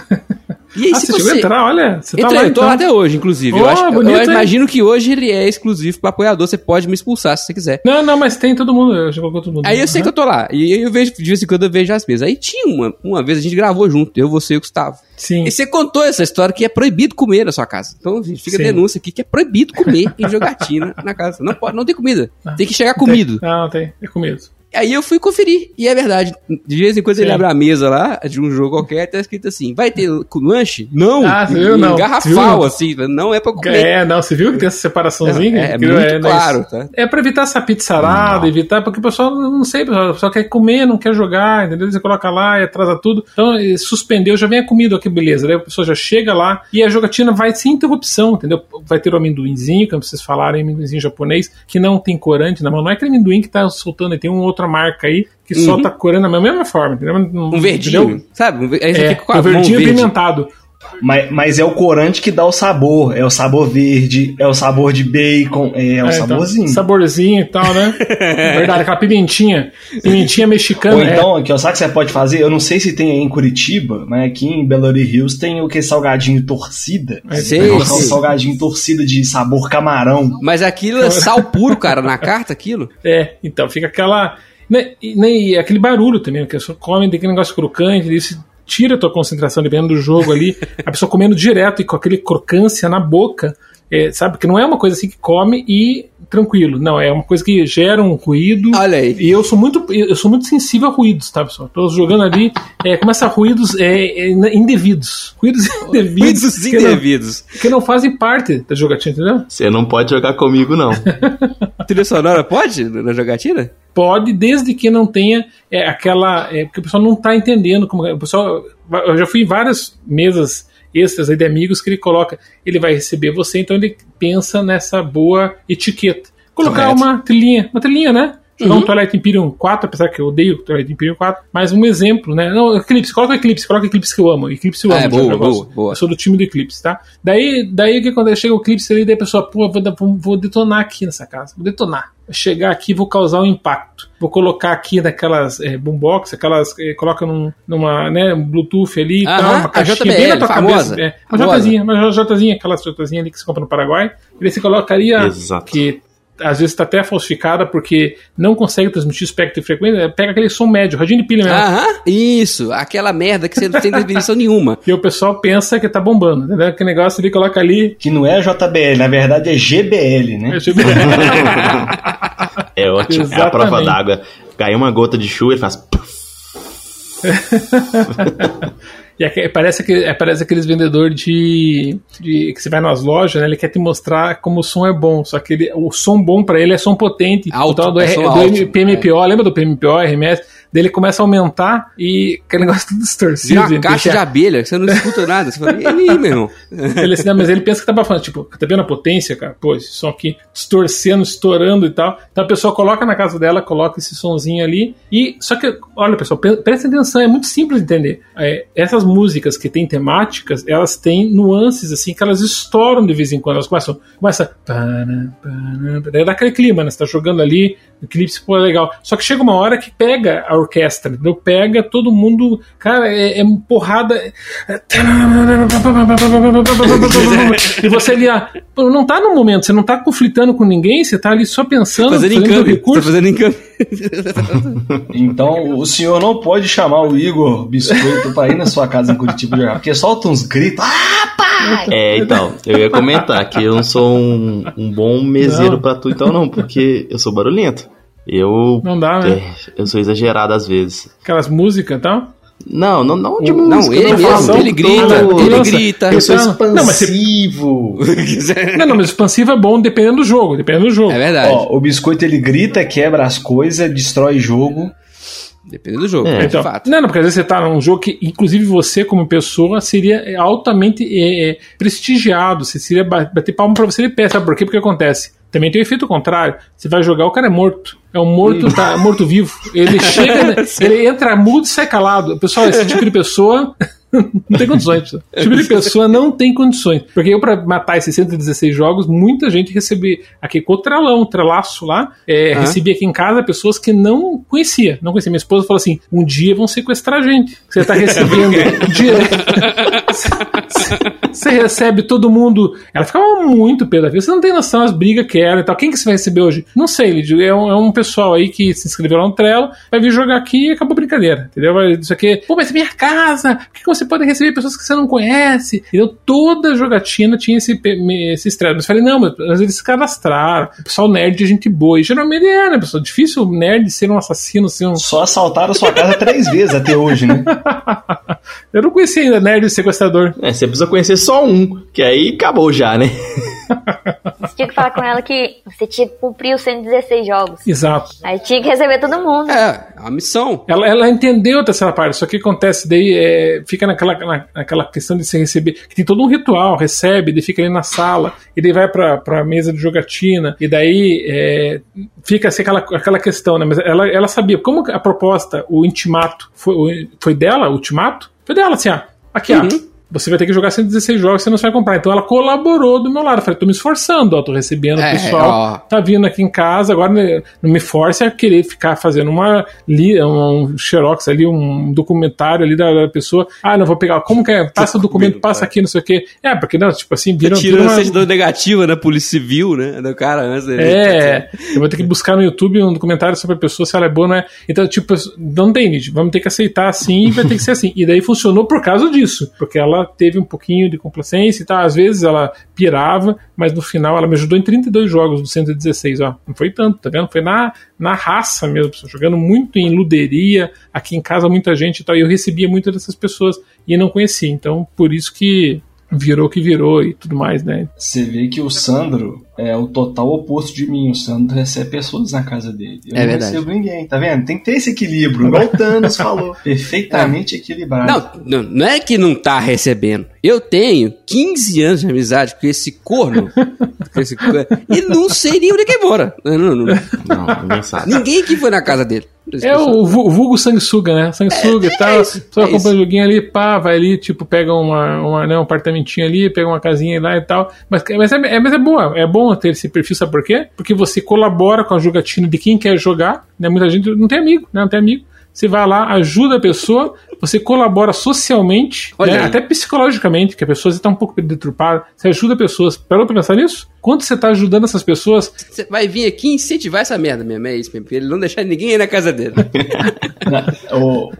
E aí, ah, se você chegou a entrar, olha. Você tá lá, eu tô então. lá até hoje, inclusive. eu, Oh, acho, eu- bonito, eu imagino que hoje ele é exclusivo para apoiador. Você pode me expulsar se você quiser. Não, não, mas tem todo mundo. Eu colocou todo mundo. Aí eu sei que eu tô lá. E eu vejo, de vez em quando eu vejo as mesas. Aí tinha uma, uma vez a gente gravou junto, eu, você e o Gustavo. Sim. E você contou essa história que é proibido comer na sua casa. Então, gente, fica a Sim. denúncia aqui que é proibido comer em jogatina na casa. Não pode, não tem comida. Ah. Tem que chegar comido. Não, tem. É comido. Aí eu fui conferir. E é verdade. De vez em quando ele Sim. abre a mesa lá, de um jogo qualquer, tá escrito assim: vai ter lanche? Não. Ah, você viu? Não. Garrafal, Viu? Assim. Não é pra comer. É, não, você viu que tem essa separaçãozinha? É, é muito né, claro, tá? É pra evitar essa pizzarada, evitar, porque o pessoal, não sei, o pessoal quer comer, não quer jogar, entendeu? Você coloca lá e atrasa tudo. Então, suspendeu, já vem a comida, ó, que beleza. Daí a pessoa já chega lá e a jogatina vai sem interrupção, entendeu? Vai ter o amendoinzinho, como vocês falaram, amendoinzinho japonês, que não tem corante na mão. Não é aquele amendoim que tá soltando, tem uma outra marca aí que Uhum. solta corante na mesma forma, entendeu? Um verdinho, Entendeu? sabe? Um ver- Aí você É, fica com a o mão verdinho verde. pimentado. Mas, mas é o corante que dá o sabor. É o sabor verde, é o sabor de bacon, é, o É, saborzinho. Então, saborzinho e tal, né? Verdade, aquela pimentinha. Pimentinha mexicana. Ou é. então, aqui, ó, sabe o que você pode fazer? Eu não sei se tem aí em Curitiba, mas aqui em Belo Horizonte Hills tem o que? Salgadinho torcida. É, um sei. salgadinho torcida de sabor camarão. Mas aquilo é sal puro, cara, na carta, aquilo. É, então fica aquela. Né, e, né, e aquele barulho também, que a pessoa come, tem aquele negócio crocante, isso tira a tua concentração, dependendo do jogo ali. A pessoa comendo direto e com aquele crocância na boca, é, sabe? Que não é uma coisa assim que come e tranquilo. Não, é uma coisa que gera um ruído. Olha aí. E eu sou muito, eu sou muito sensível a ruídos, tá, pessoal? Tô jogando ali, é, começa a ruídos é, é, indevidos. Ruídos indevidos. Ruídos que não- indevidos. Que não fazem parte da jogatina, entendeu? Você não pode jogar comigo, não. Trilha sonora pode na jogatina? Pode, desde que não tenha é, aquela. É, porque o pessoal não está entendendo como. é. O pessoal. Eu já fui em várias mesas extras aí de amigos que ele coloca. Ele vai receber você, então ele pensa nessa boa etiqueta. Colocar Correto. uma trilhinha, uma trilhinha, né? Jogar um Twilight Imperium 4, apesar que eu odeio Twilight Imperium 4, mas um exemplo, né? Não, Eclipse, coloca Eclipse, coloca Eclipse que eu amo. Eclipse eu Ah, amo. é, boa, boa, boa. Eu sou do time do Eclipse, tá? Daí, daí o que acontece? Chega o Eclipse ali, daí a pessoa, pô, vou, vou, detonar aqui nessa casa, vou detonar. Chegar aqui, vou causar um impacto. Vou colocar aqui naquelas é, boombox, aquelas. É, coloca num, numa, né, um Bluetooth ali e tal, uma caixinha bem na tua famosa, cabeça. É, uma famosa. Jzinha, uma Jzinha, aquelas Jzinha ali que você compra no Paraguai. E daí você colocaria Exato. que às vezes está até falsificada porque não consegue transmitir espectro e frequência, pega aquele som médio, radinho de pilha mesmo. Aham, isso. Aquela merda que você não tem definição nenhuma. E o pessoal pensa que tá bombando, entendeu? Aquele negócio ele coloca ali. Que não é JBL, na verdade é GBL, né? É ótimo. É a prova Exatamente. d'água. Caiu uma gota de chuva, ele faz. E aque- parece, que, é, parece aqueles vendedores de, de. que você vai nas lojas, né? Ele quer te mostrar como o som é bom. Só que ele, o som bom pra ele é som potente. Alto, o tal do, é do alto. PMPO, lembra do PMPO, RMS? Daí ele começa a aumentar e aquele negócio tudo distorcido. Vira uma caixa de abelha, você não escuta nada. Você fala, e aí, meu irmão? Ele, assim, não, mas ele pensa que tá abafando. Tipo, tá vendo a potência, cara? Pô, esse som aqui distorcendo, estourando e tal. Então a pessoa coloca na casa dela, coloca esse sonzinho ali. E. Só que, olha, pessoal, pre- presta atenção, é muito simples de entender. É, essas músicas que têm temáticas, elas têm nuances, assim, que elas estouram de vez em quando. Elas começam. Começa. Daí dá aquele clima, né? Você tá jogando ali, o clipe, pô, é legal. Só que chega uma hora que pega a orquestra, entendeu? Pega todo mundo. Cara, é, é porrada. E você ali, ah, não tá no momento, você não tá conflitando com ninguém, você tá ali só pensando, Fazendo encame. Tá recurso. fazendo encame. Então o senhor não pode chamar o Igor Biscoito pra ir na sua casa em Curitiba jogar, porque solta uns gritos. Ah, pai! É, então, eu ia comentar que eu não sou um, um bom meseiro Não. pra tu, então não, porque eu sou barulhento. Eu. Não dá, né? é, eu sou exagerado às vezes. Aquelas músicas e tal. Não, não, não de Não, música. ele não, mesmo, ele grita, todo. ele Nossa, grita. Eu sou Não, não, mas você- expansivo. Não, não, mas expansivo é bom dependendo do jogo, dependendo do jogo. É verdade. Ó, o biscoito ele grita, quebra as coisas, destrói jogo. Depende do jogo, É. de Então, fato. não, não, porque às vezes você tá num jogo que, inclusive, você, como pessoa, seria altamente é, é, prestigiado. Você seria ba- bater palma pra você de pé. Sabe por quê? Porque acontece. Também tem o efeito contrário. Você vai jogar, o cara é morto. É um morto, tá, morto vivo. Ele chega, né, ele entra mudo e sai calado. Pessoal, esse tipo de pessoa. Não tem condições. Esse tipo de pessoa não tem condições. Porque eu, pra matar esses 116 jogos, muita gente recebia aquele cotrelão, trelaço lá. é, Ah. Recebia aqui em casa pessoas que não conhecia. Não conhecia. Minha esposa falou assim: um dia vão sequestrar a gente. Você tá recebendo direto. Você recebe todo mundo. Ela ficava muito pé da vida. Você não tem noção as brigas que era e tal. Quem que você vai receber hoje? Não sei, Lidio. É um, é um pessoal aí que se inscreveu lá no Trello, vai vir jogar aqui e acabou a brincadeira. Entendeu? Isso aqui, pô, mas é minha casa. Por que que você pode receber pessoas que você não conhece? Entendeu? Toda jogatina tinha esse, esse estresse. Mas eu falei, não, mas às vezes eles se cadastraram. O pessoal nerd é gente boa. E geralmente é, né, pessoal? Difícil o nerd ser um assassino, ser um. Só assaltaram sua casa três vezes até hoje, né? Eu não conhecia ainda nerd e sequestrador. É, você precisa conhecer só um, que aí acabou já, né? Você tinha que falar com ela que você tinha que cumprir os 116 jogos. Exato. Aí tinha que receber todo mundo. É, é uma missão. Ela, ela entendeu a terceira parte, só que acontece daí, é, fica naquela, na- naquela questão de se receber, que tem todo um ritual, recebe, ele fica ali na sala, e daí vai pra, pra mesa de jogatina, e daí é, fica assim aquela, aquela questão, né? Mas ela, ela sabia, como a proposta, o intimato, foi, foi dela, o ultimato? Foi dela, assim, ó, aqui, ó. Você vai ter que jogar 116 jogos, você não vai comprar. Então ela colaborou do meu lado. Eu falei, tô me esforçando, ó, tô recebendo É, o pessoal ó. tá vindo aqui em casa, agora né, não me force a querer ficar fazendo uma li, um xerox ali, um documentário ali da, da pessoa. Ah, não vou pegar, como que é? Passa o documento, passa aqui, não sei o quê. É, porque não, tipo assim, viram, Tirando viram a uma- certidão negativa na Polícia Civil, né? Do cara antes dele. é, eu vou ter que buscar no YouTube um documentário sobre a pessoa, se ela é boa ou não é. Então, tipo, não tem, gente, vamos ter que aceitar assim e vai ter que ser assim. E daí funcionou por causa disso, porque ela teve um pouquinho de complacência e tal. Às vezes ela pirava, mas no final ela me ajudou em 32 jogos dos 116, ó. Não foi tanto, tá vendo? Foi na, na raça mesmo, jogando muito em luderia, aqui em casa muita gente e tal. E eu recebia muito dessas pessoas e não conhecia. Então, por isso que virou o que virou e tudo mais, né? Você vê que o Sandro é o total oposto de mim. O Sandro recebe pessoas na casa dele. Eu É não verdade. recebo ninguém, tá vendo? Tem que ter esse equilíbrio, igual o Thanos falou. Perfeitamente equilibrado. Não, não, não é que não tá recebendo. Eu tenho 15 anos de amizade com esse corno. com esse corno, e não sei nem onde é que mora. Não, não, não. Não, ninguém sabe. Ninguém que foi na casa dele. É o vu- vulgo sanguessuga, né? Sanguessuga e tal. Só é compra isso. um joguinho ali, pá, vai ali, tipo, pega uma, uma, né, um apartamentinho ali, pega uma casinha lá e tal. Mas, mas, é, é- mas é boa, é bom ter esse perfil, sabe por quê? Porque você colabora com a jogatina de quem quer jogar, né? Muita gente não tem amigo, né? Não tem amigo. Você vai lá, ajuda a pessoa, você colabora socialmente, né, até psicologicamente, que a pessoa está um pouco deturpada. Você ajuda pessoas. Parou pra pensar nisso? Quando você está ajudando essas pessoas, Você vai vir aqui incentivar essa merda mesmo, é isso mesmo. Ele não deixar ninguém ir na casa dele.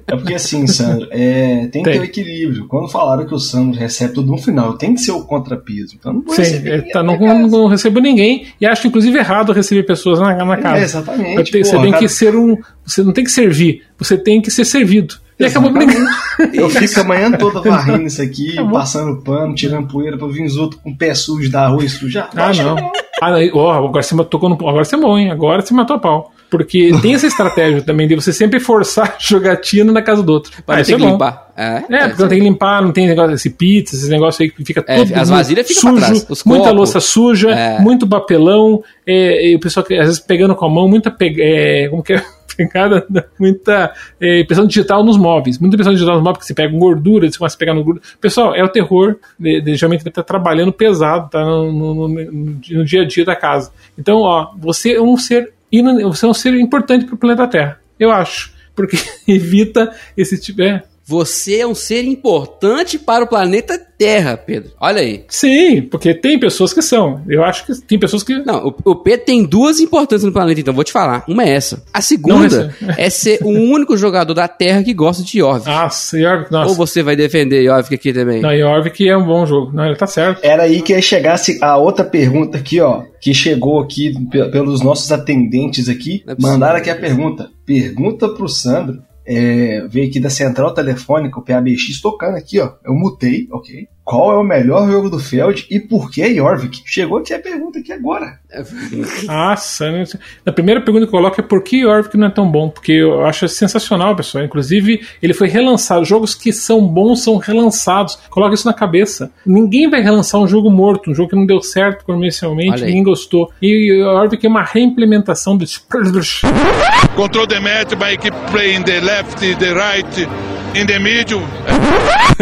É porque assim, Sandro, é, tem que Tem. ter o equilíbrio. Quando falaram que o Sandro recebe tudo no final, tem que ser o contrapiso. Então não vou Sim, receber é, ninguém tá, não, casa. não recebo ninguém e acho inclusive errado receber pessoas na, na casa. É, exatamente, você porra, tem cara. que ser um. Você não tem que servir, você tem que ser servido. E acabou brincando. Eu fico a manhã toda varrendo isso aqui, passando pano, tirando poeira pra vir os outros com o pé sujo da rua e sujar. Ah, não. Ah, não. Ó, agora você matou no, Agora você é bom, hein? Agora você matou a pau. Porque tem essa estratégia também de você sempre forçar a jogatina na casa do outro. Para Ah, não ter é que bom. limpar. É, É, porque não tem que limpar, não tem negócio desse pizza, esse negócio aí que fica É, tudo as vasilhas ficam pra sujo, trás, os muita copos. louça suja, É. muito papelão, é, e o pessoal que, às vezes pegando com a mão, muita pe- é, como que é? Pegada, muita é, impressão digital nos móveis, muita impressão digital nos móveis, que você pega gordura, você começa a pegar no gordura. Pessoal, é o terror, de, de, geralmente estar trabalhando pesado, tá no, no- no- no dia a dia da casa. Então, ó, você é um ser, você é um ser importante para o planeta Terra, eu acho, porque evita esse tipo, é, Você é um ser importante para o planeta Terra, Pedro. Olha aí. Sim, porque tem pessoas que são. Eu acho que tem pessoas que. Não, o, o Pedro tem duas importâncias no planeta, então vou te falar. Uma é essa. A segunda é ser o único jogador da Terra que gosta de Jorvik. Nossa, Jorvik, nossa. Ou você vai defender Jorvik aqui também? Não, Jorvik é um bom jogo. Não, ele tá certo. Era aí que chegasse a outra pergunta aqui, ó. Que chegou aqui pe- pelos nossos atendentes aqui. É. Mandaram aqui a pergunta. Pergunta pro Sandro. É, veio aqui da central telefônica, o PABX, tocando aqui, ó. Eu mutei, ok. Qual é o melhor jogo do Feld e por que Jorvik? Chegou aqui a pergunta aqui agora. Nossa, né? a primeira pergunta que eu coloco é por que Jorvik não é tão bom? Porque eu acho sensacional, pessoal. Inclusive, ele foi relançado. Jogos que são bons são relançados. Coloca isso na cabeça. Ninguém vai relançar um jogo morto, um jogo que não deu certo comercialmente, ninguém gostou. E Jorvik é uma reimplementação do Control the match by keep playing the left, the right, in the middle.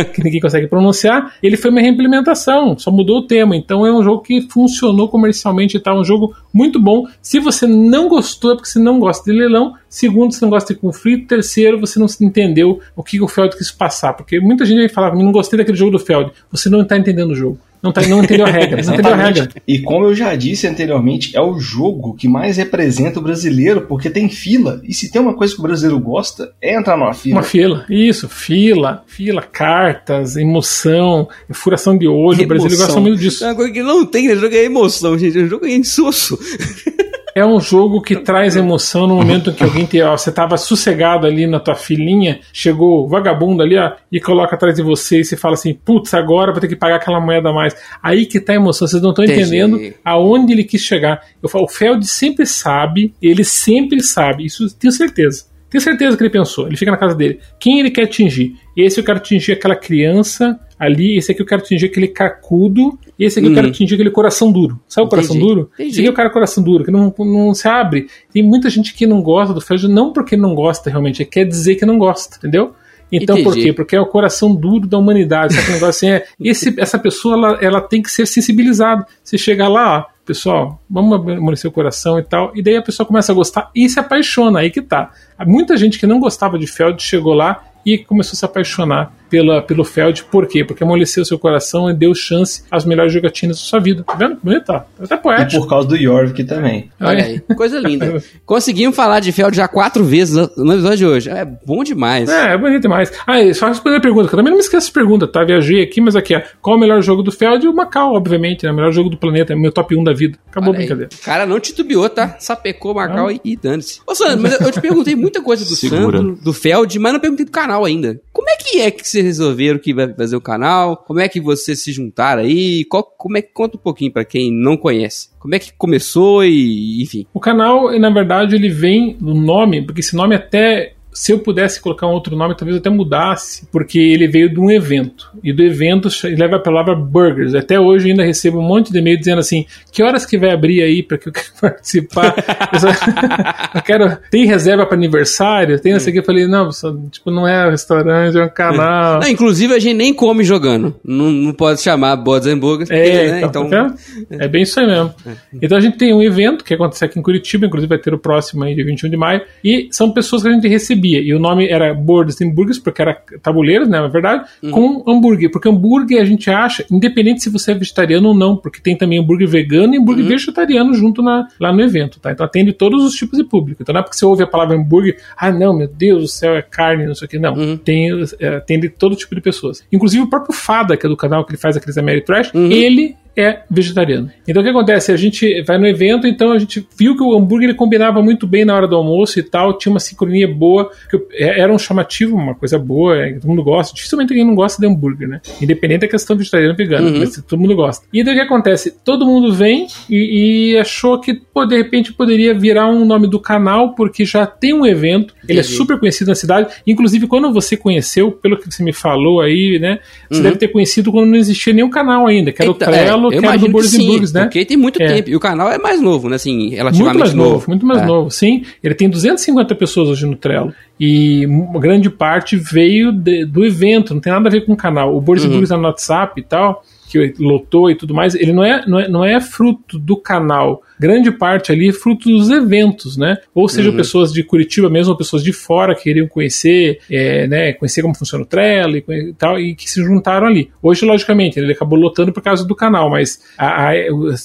que ninguém consegue pronunciar, ele foi uma reimplementação, só mudou o tema. Então é um jogo que funcionou comercialmente e tal, um jogo muito bom. Se você não gostou, é porque você não gosta de leilão. Segundo, você não gosta de conflito. Terceiro, você não entendeu o que o Feld quis passar. Porque muita gente vai falar, não gostei daquele jogo do Feld. Você não está entendendo o jogo. Não, tá, não entendeu a regra. Não entendeu a regra. E como eu já disse anteriormente, é o jogo que mais representa o brasileiro, porque tem fila. E se tem uma coisa que o brasileiro gosta, é entrar numa fila. Uma fila, isso, fila, fila, cartas, emoção, furação de olho. O brasileiro gosta muito disso. É uma coisa que não tem nesse jogo é emoção, gente. O jogo é insosso. É um jogo que traz emoção no momento em que alguém te, ó, você tava sossegado ali na tua filinha, chegou o vagabundo ali, ó, e coloca atrás de você e você fala assim, putz, agora vou ter que pagar aquela moeda a mais. Aí que tá a emoção, vocês não estão entendendo aonde ele quis chegar. Eu falo, o Feld sempre sabe, ele sempre sabe, isso eu tenho certeza. Tenho certeza que ele pensou. Ele fica na casa dele. Quem ele quer atingir? Esse eu quero atingir aquela criança ali. Esse aqui eu quero atingir aquele cacudo. Esse aqui eu Uhum. quero atingir aquele coração duro. Sabe o coração Entendi. duro? Entendi. Esse aqui é o cara coração duro, que não, não se abre. Tem muita gente que não gosta do Feld, não porque não gosta realmente, é quer dizer que não gosta, entendeu? Então por Entendi. quê? Porque é o coração duro da humanidade. Sabe que negócio assim é. Esse, essa pessoa ela, ela tem que ser sensibilizada. Você chegar lá, ó, pessoal, vamos amolecer o coração e tal. E daí a pessoa começa a gostar e se apaixona. Aí que tá. Muita gente que não gostava de Feld chegou lá e começou a se apaixonar pela, pelo Feld. Por quê? Porque amoleceu seu coração e deu chance às melhores jogatinas da sua vida. Tá vendo? Bonito, ó. Até E poético. por causa do Jorvik também. Olha aí, coisa linda. Conseguimos falar de Feld já quatro vezes no episódio de hoje. É bom demais. É, é bonito demais. Ah, e só responder a pergunta, que eu também não me esqueço de pergunta, tá? Viajei aqui, mas aqui, ó. Qual o melhor jogo do Feld? O Macau, obviamente, né? O melhor jogo do planeta, é o meu top 1 da vida. Acabou a aí. brincadeira. O cara não titubeou, tá? Sapecou Macau Ah. e, e dane-se. Ô, Sandro, mas eu- eu te perguntei muita coisa do Segura. Sandro, do Feld, mas não perguntei do canal ainda. Como é que é que vocês resolveram que vai fazer o canal? Como é que vocês se juntaram aí? Qual- como é que conta um pouquinho pra quem não conhece? Como é que começou e, enfim. O canal, na verdade, ele vem do nome, porque esse nome até. Se eu pudesse colocar um outro nome, talvez até mudasse, porque ele veio de um evento. E do evento ele leva a palavra burgers. Até hoje eu ainda recebo um monte de e-mail dizendo assim: que horas que vai abrir aí para que eu quero participar? eu, só- eu quero. Tem reserva para aniversário? Tem essa aqui. Eu falei: não, só, tipo, não é um restaurante, é um canal. Não, inclusive a gente nem come jogando. Não, não pode chamar Bods and Burgers, porque, É, né? então, Então, é bem isso aí mesmo. Então a gente tem um evento que acontece aqui em Curitiba, inclusive vai ter o próximo aí, dia 21 de maio, e são pessoas que a gente recebia. E o nome era Boards and Burgers, porque era tabuleiros, né, na verdade, com hambúrguer. Porque hambúrguer a gente acha, independente se você é vegetariano ou não, porque tem também hambúrguer vegano e hambúrguer vegetariano junto na, lá no evento, tá? Então atende todos os tipos de público. Então não é porque você ouve a palavra hambúrguer, ah, não, meu Deus do céu, é carne, não sei o que. Não, tem, é, atende todo tipo de pessoas. Inclusive o próprio Fada, que é do canal que ele faz aqueles Ameritrash, ele é vegetariano. Então o que acontece? A gente vai no evento, então a gente viu que o hambúrguer ele combinava muito bem na hora do almoço e tal, tinha uma sincronia boa, que é- era um chamativo, uma coisa boa, é, todo mundo gosta. Dificilmente alguém não gosta de hambúrguer, né? Independente da questão vegetariana ou vegana, mas todo mundo gosta. E daí o que acontece? Todo mundo vem e, e achou que, pô, de repente poderia virar um nome do canal, porque já tem um evento, ele é Entendi. super conhecido na cidade. Inclusive, quando você conheceu, pelo que você me falou aí, né? Você deve ter conhecido quando não existia nenhum canal ainda, que era Eita, o Trello, é, eu que era do sim, né? porque tem muito É. tempo. E o canal é mais novo, né? Assim, relativamente Muito mais novo, muito mais É. novo, sim. Ele tem 250 pessoas hoje no Trello. E uma grande parte veio de- do evento, não tem nada a ver com o canal. O Uhum. Boards and Burgers é no WhatsApp e tal. Que lotou e tudo mais, ele não é, não é, não é fruto do canal. Grande parte ali é fruto dos eventos, né? Ou seja, Uhum. pessoas de Curitiba mesmo, ou pessoas de fora que queriam conhecer, é, né, conhecer como funciona o Trello e, tal, e que se juntaram ali. Hoje, logicamente, ele acabou lotando por causa do canal, mas a, a,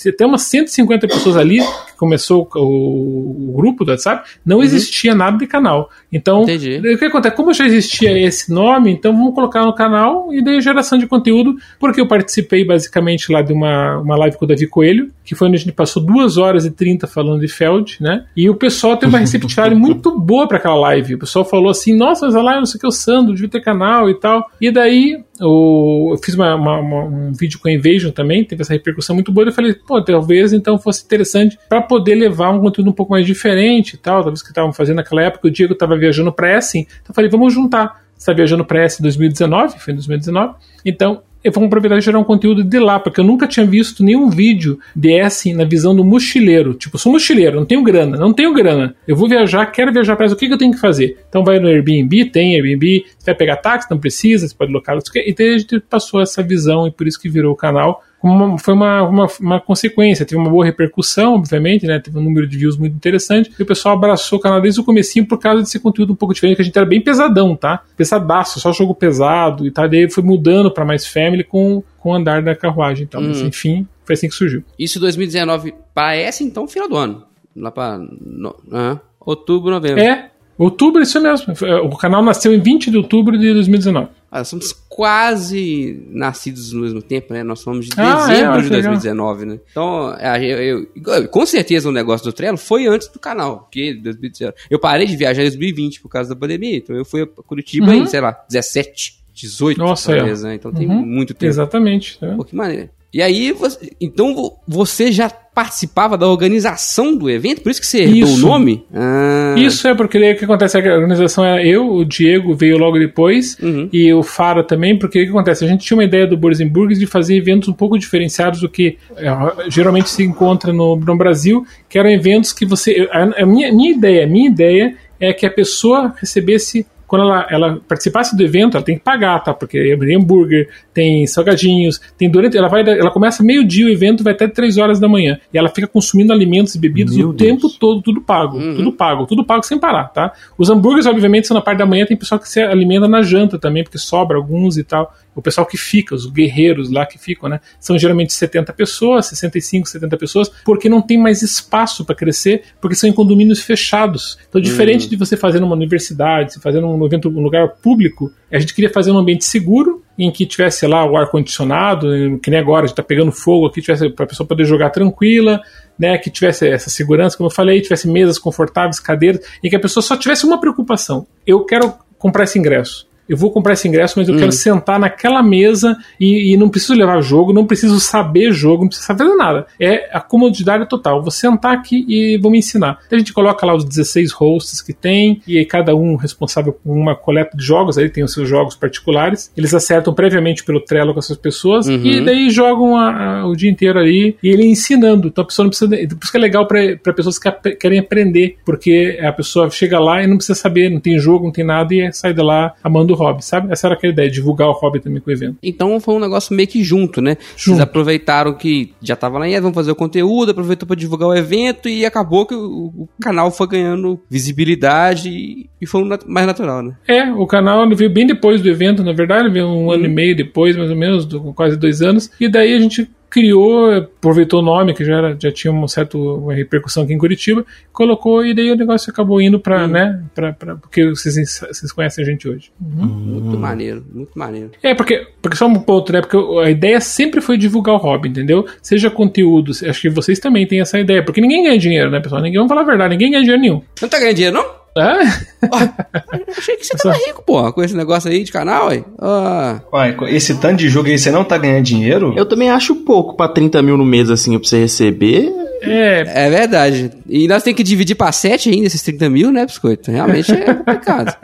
até umas 150 pessoas ali, que começou o, o grupo do WhatsApp, não existia nada de canal. Então. Entendi. o que acontece? Como já existia esse nome, então vamos colocar no canal e daí geração de conteúdo, porque eu participei basicamente lá de uma, uma live com o Davi Coelho, que foi onde a gente passou duas horas e 30 falando de Feld, né? E o pessoal teve uma receptividade muito boa para aquela live. O pessoal falou assim: nossa, mas a live não sei o que, o Sandro, devia ter canal e tal. E daí o, eu fiz uma- uma- uma- um vídeo com a Invasion também, teve essa repercussão muito boa. Eu falei, pô, talvez então fosse interessante para poder levar um conteúdo um pouco mais diferente e tal, talvez que estavam fazendo naquela época. O Diego estava viajando para Essen, então eu falei, vamos juntar. Está viajando para Essen em 2019, foi em 2019, então vou aproveitar e gerar um conteúdo de lá, porque eu nunca tinha visto nenhum vídeo de Essen na visão do mochileiro. Tipo, sou mochileiro, não tenho grana, não tenho grana. Eu vou viajar, quero viajar para o que, que eu tenho que fazer? Então vai no Airbnb, tem Airbnb, você vai pegar táxi, não precisa, você pode locar, quê. Então a gente passou essa visão e por isso que virou o canal. Uma- foi uma, uma, uma consequência, teve uma boa repercussão, obviamente, né? Teve um número de views muito interessante. E o pessoal abraçou o canal desde o comecinho por causa desse conteúdo um pouco diferente, que a gente era bem pesadão, tá? Pesadaço, só jogo pesado e tal. Daí foi mudando para mais family com, com o andar da carruagem e tal. Mas Hum. enfim, foi assim que surgiu. Isso 2019 parece então final do ano. Lá pra no, outubro, novembro. É, outubro, isso mesmo. O canal nasceu em 20 de outubro de 2019. Ah, somos quase nascidos no mesmo tempo, né? Nós somos de Ah, é, dezembro de que legal. 2019, né? Então, é, eu, eu- com certeza o negócio do Trello foi antes do canal, porque 2019. Eu parei de viajar em 2020 por causa da pandemia, então eu fui a Curitiba Uhum. em, sei lá, 17, 18, Nossa, talvez, é. né? Então tem Uhum. muito tempo. Exatamente. Tá? Pô, que maneiro. E aí, você- então vo- você já participava da organização do evento? Por isso que você herdou o nome? Ah, Isso é porque o que acontece é que a organização era eu, o Diego veio logo depois Uhum. e o Fara também, porque o que acontece? A gente tinha uma ideia do Boris Burgers de fazer eventos um pouco diferenciados do que é, geralmente se encontra no, no Brasil, que eram eventos que você. A, a minha, minha ideia, a minha ideia é que a pessoa recebesse. Quando ela, ela participasse do evento, ela tem que pagar, tá? Porque tem hambúrguer, tem salgadinhos, tem durante. Ela vai, ela começa meio-dia o evento, vai até 3 horas da manhã. E ela fica consumindo alimentos e bebidas Meu o Deus. tempo todo, tudo pago. Uhum. Tudo pago, tudo pago sem parar, tá? Os hambúrgueres, obviamente, são na parte da manhã, tem pessoal que se alimenta na janta também, porque sobra alguns e tal. O pessoal que fica, os guerreiros lá que ficam, né? São geralmente 70 pessoas, 65, 70 pessoas, porque não tem mais espaço para crescer, porque são em condomínios fechados. Então, diferente de você fazer numa universidade, se fazer num evento, num lugar público, a gente queria fazer um ambiente seguro, em que tivesse lá o ar-condicionado, que nem agora, a gente tá pegando fogo aqui, tivesse para a pessoa poder jogar tranquila, né, que tivesse essa segurança, como eu falei, tivesse mesas confortáveis, cadeiras, e que a pessoa só tivesse uma preocupação: eu quero comprar esse ingresso. Eu vou comprar esse ingresso, mas eu quero sentar naquela mesa e, e não preciso levar jogo, não preciso saber jogo, não preciso fazer nada. É a comodidade total. Vou sentar aqui e vou me ensinar. Então a gente coloca lá os 16 hosts que tem, e aí cada um responsável por uma coleta de jogos, aí tem os seus jogos particulares. Eles acertam previamente pelo Trello com essas pessoas, Uhum. e daí jogam a- a- o dia inteiro ali, e ele ensinando. Então a pessoa não precisa. Por isso que é legal para pessoas que ap- querem aprender, porque a pessoa chega lá e não precisa saber, não tem jogo, não tem nada, e sai de lá amando o hobby, sabe? Essa era aquela ideia, divulgar o hobby também com o evento. Então foi um negócio meio que junto, né? Vocês Junto. aproveitaram que já tava lá, e vamos fazer o conteúdo, aproveitou pra divulgar o evento e acabou que o, o canal foi ganhando visibilidade e, e foi um nat- mais natural, né? É, o canal veio bem depois do evento, na verdade, veio um ano e meio depois, mais ou menos, do- quase dois anos. E daí a gente criou, aproveitou o nome, que já, era, já tinha uma certa uma repercussão aqui em Curitiba, colocou e daí o negócio acabou indo pra, né, pra, pra, porque vocês, vocês conhecem a gente hoje. Muito maneiro, muito maneiro. É, porque, porque só um ponto, né? Porque a ideia sempre foi divulgar o hobby, entendeu? Seja conteúdo, acho que vocês também têm essa ideia, porque ninguém ganha dinheiro, né, pessoal? Ninguém, vamos falar a verdade, ninguém ganha dinheiro nenhum. Você não tá ganhando dinheiro, não? É? Achei que você tava rico, porra, com esse negócio aí de canal, aí. Ah, Uai, esse tanto de jogo aí, você não tá ganhando dinheiro? Eu também acho pouco pra 30 mil no mês, assim, pra você receber. É, é verdade. E nós temos que dividir pra 7 ainda, esses 30 mil, né, biscoito? Realmente é complicado.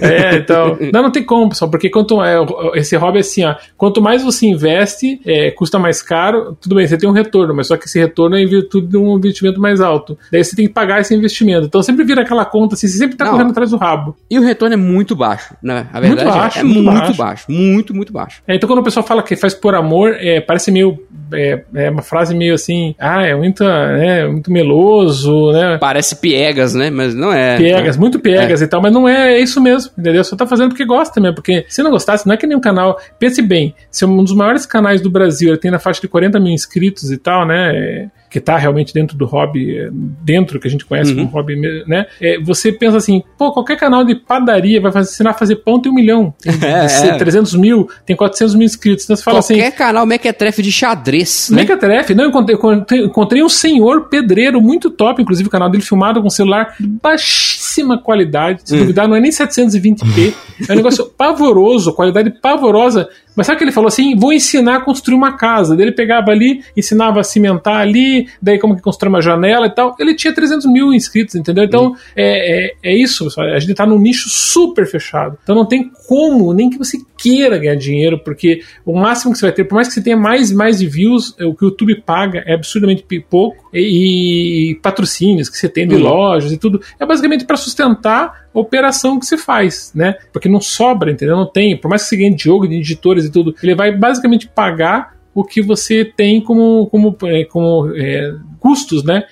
É, então. Não, não tem como, pessoal, porque quanto é, esse hobby é assim, ó. Quanto mais você investe, é, custa mais caro. Tudo bem, você tem um retorno, mas só que esse retorno é em virtude de um investimento mais alto. Daí você tem que pagar esse investimento. Então sempre vira aquela conta assim, você sempre tá Não. correndo atrás do rabo. E o retorno é muito baixo, né? A verdade é- baixo, é, muito muito, baixo. baixo. Muito, muito baixo. É, então quando o pessoal fala que faz por amor, é, parece meio. É, é uma frase meio assim, ah, é muito, é, muito meloso, né? Parece piegas, né? Mas não é. Piegas, muito piegas e tal, mas não é, é isso mesmo, entendeu? Só tá fazendo porque gosta mesmo, porque se não gostasse, não é que nem um canal. Pense bem, se um dos maiores canais do Brasil ele tem na faixa de 40 mil inscritos e tal, né? É, Que tá realmente dentro do hobby, é, dentro que a gente conhece como hobby, né? é, você pensa assim, pô, qualquer canal de padaria vai fazer, ensinar a fazer pão tem um milhão, tem É, é. 300 mil, tem 400 mil inscritos. Então você fala assim, Qualquer canal mequetrefe de xadrez, né? Mequetrefe, não, eu encontrei, encontrei, encontrei um senhor pedreiro muito top, inclusive o canal dele filmado com celular baixíssima qualidade, se duvidar não é nem 720p, é um negócio pavoroso, qualidade pavorosa, mas sabe o que ele falou assim? Vou ensinar a construir uma casa, ele pegava ali, ensinava a cimentar ali, daí como que constrói uma janela e tal, ele tinha 300 mil inscritos, entendeu? Então, é, é, é isso, pessoal, a gente tá num nicho super fechado, então não tem como, nem que você queira ganhar dinheiro, porque o máximo que você vai ter, por mais que você tenha mais e mais de views, é, o que o YouTube paga é absurdamente pouco, e, e patrocínios que você tem de Uhum. lojas e tudo, é basicamente para sustentar a operação que se faz, né? Porque não sobra, entendeu? Não tem, por mais que você ganhe de jogo, de editores e tudo, ele vai basicamente pagar o que você tem como, como, é, como é, custos, né?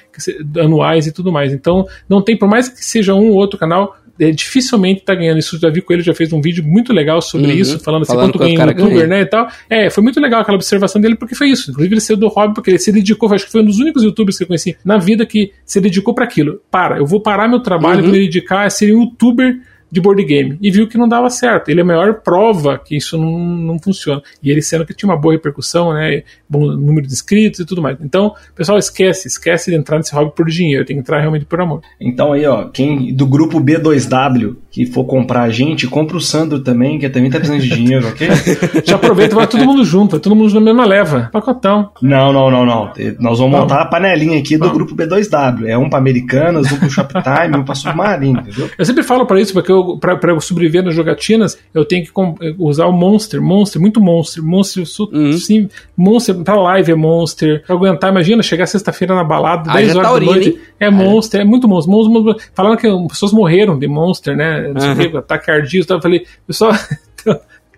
Anuais e tudo mais. Então, não tem, por mais que seja um ou outro canal, é, dificilmente tá ganhando isso. O Davi Coelho já fez um vídeo muito legal sobre Uhum. isso, falando assim, Falando quanto ganha o um youtuber, ganha. né, e tal. É, foi muito legal aquela observação dele, porque foi isso. Inclusive, ele saiu do hobby, porque ele se dedicou, acho que foi um dos únicos youtubers que eu conheci na vida que se dedicou para aquilo. Para, eu vou parar meu trabalho, Uhum. vou me dedicar a ser youtuber de board game. E viu que não dava certo. Ele é a maior prova que isso não, não funciona. E ele sendo que tinha uma boa repercussão, né? Bom número de inscritos e tudo mais. Então, pessoal, esquece, esquece de entrar nesse hobby por dinheiro. Tem que entrar realmente por amor. Então aí, ó, quem do grupo B2W que for comprar a gente, compra o Sandro também, que também tá precisando de dinheiro, ok? Já aproveita, vai todo mundo junto, vai todo mundo na mesma leva. Pacotão. Não, não, não, não. Nós vamos Não. montar a panelinha aqui do Não. grupo B2W. É um pra Americanas, um pro Shoptime, um pra Submarino, entendeu? Eu sempre falo pra isso, porque eu, pra, pra eu sobreviver nas jogatinas, eu tenho que usar o Monster, Monster, muito Monster, Monster, Uhum. sim, Monster, pra live é Monster, pra aguentar, imagina, chegar sexta-feira na balada, Aí 10 já horas tá da noite, hein? é Monster, é muito Monster, Monster, Monster. Falaram que pessoas morreram de Monster, né, não sei o Uhum. que, ataque cardíaco, eu falei, pessoal,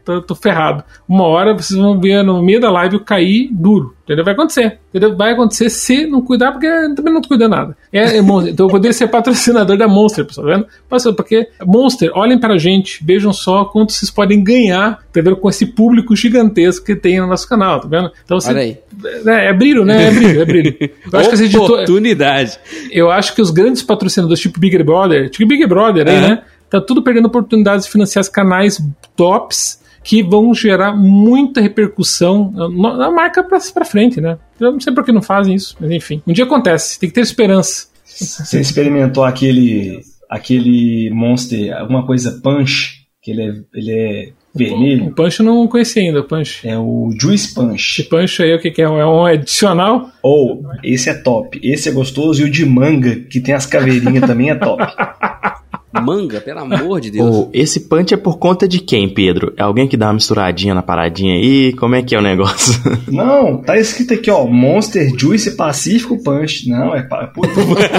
tô, tô ferrado. Uma hora vocês vão ver no meio da live eu cair duro. Entendeu? Vai acontecer. Entendeu? Vai acontecer se não cuidar, porque também não tô cuidando nada. É, é. Então eu poderia ser patrocinador da Monster, pessoal, tá vendo? Mas, Porque Monster, olhem pra gente, vejam só quanto vocês podem ganhar, entendeu? Com esse público gigantesco que tem no nosso canal, tá vendo? Então você. Olha aí. É, é brilho, né? É brilho, é brilho. Eu acho que. Oportunidade. Eu acho que os grandes patrocinadores, tipo Big Brother, tipo Big Brother aí, Aham. né? Tá tudo perdendo oportunidades de financiar canais tops que vão gerar muita repercussão na na marca pra, pra frente, né? Eu não sei por que não fazem isso, mas enfim. Um dia acontece, tem que ter esperança. Você experimentou aquele aquele Monster, alguma coisa Punch, que ele é, ele é O vermelho? Punch eu não conheci ainda, o Punch. É o Juice Esse Punch. Punch aí, o que, que é? É um adicional? Ou, esse é top. Esse é gostoso. E o de manga, que tem as caveirinhas, também é top. Manga, pelo amor de Deus. Ô, esse punch é por conta de quem, Pedro? É alguém que dá uma misturadinha na paradinha aí? Como é que é o negócio? Não, tá escrito aqui, ó. Monster Juice Pacífico Punch. Não, é.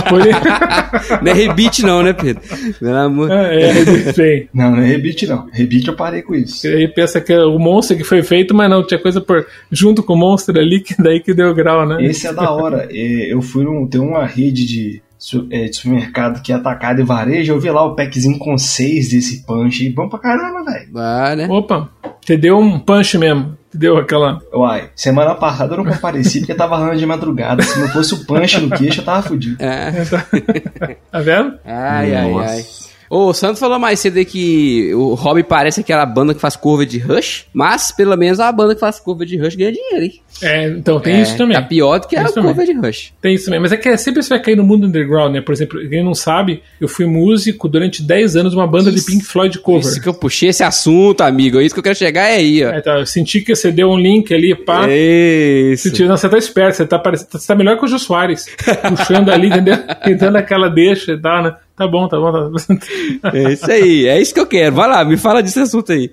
Foi... Não é rebite não, né, Pedro? Pelo amor... é, é, bem. não, não é rebite, não. Rebite eu parei com isso. E aí pensa que é o Monster que foi feito, mas não, tinha coisa por junto com o Monster ali, que daí que deu grau, né? Esse é da hora. É, Eu fui num. Tem uma rede de, é, de supermercado que é atacado e varejo. Eu vi lá o packzinho com seis desse punch. E bom pra caramba, velho. Ah, né? Opa, te deu um punch mesmo. Te deu aquela. Uai, semana passada eu não compareci porque tava rando de madrugada. Se não fosse o punch no queixo, eu tava fudido. É. Tá vendo? Ai, ai, Nossa. ai. Ô, o Santos falou mais cedo que o Hobby parece aquela banda que faz curva de Rush, mas pelo menos a banda que faz curva de Rush ganha dinheiro, hein? É, então tem É, isso também. Tá pior do que a Isso também. curva de Rush. Tem isso também. Mas é que é, sempre você vai cair no mundo underground, né? Por exemplo, quem não sabe, eu fui músico durante 10 anos de uma banda de Isso. Pink Floyd cover. Isso que eu puxei esse assunto, amigo. É isso que eu quero chegar é aí, ó. É, tá, eu senti que você deu um link ali, pá. Isso. Senti- não, você tá esperto, você tá, você tá melhor que o Jô Soares. puxando ali, entendeu? Tentando aquela deixa e tal, né? Tá bom, tá bom. Tá... É isso aí, é isso que eu quero. Vai lá, me fala desse assunto aí.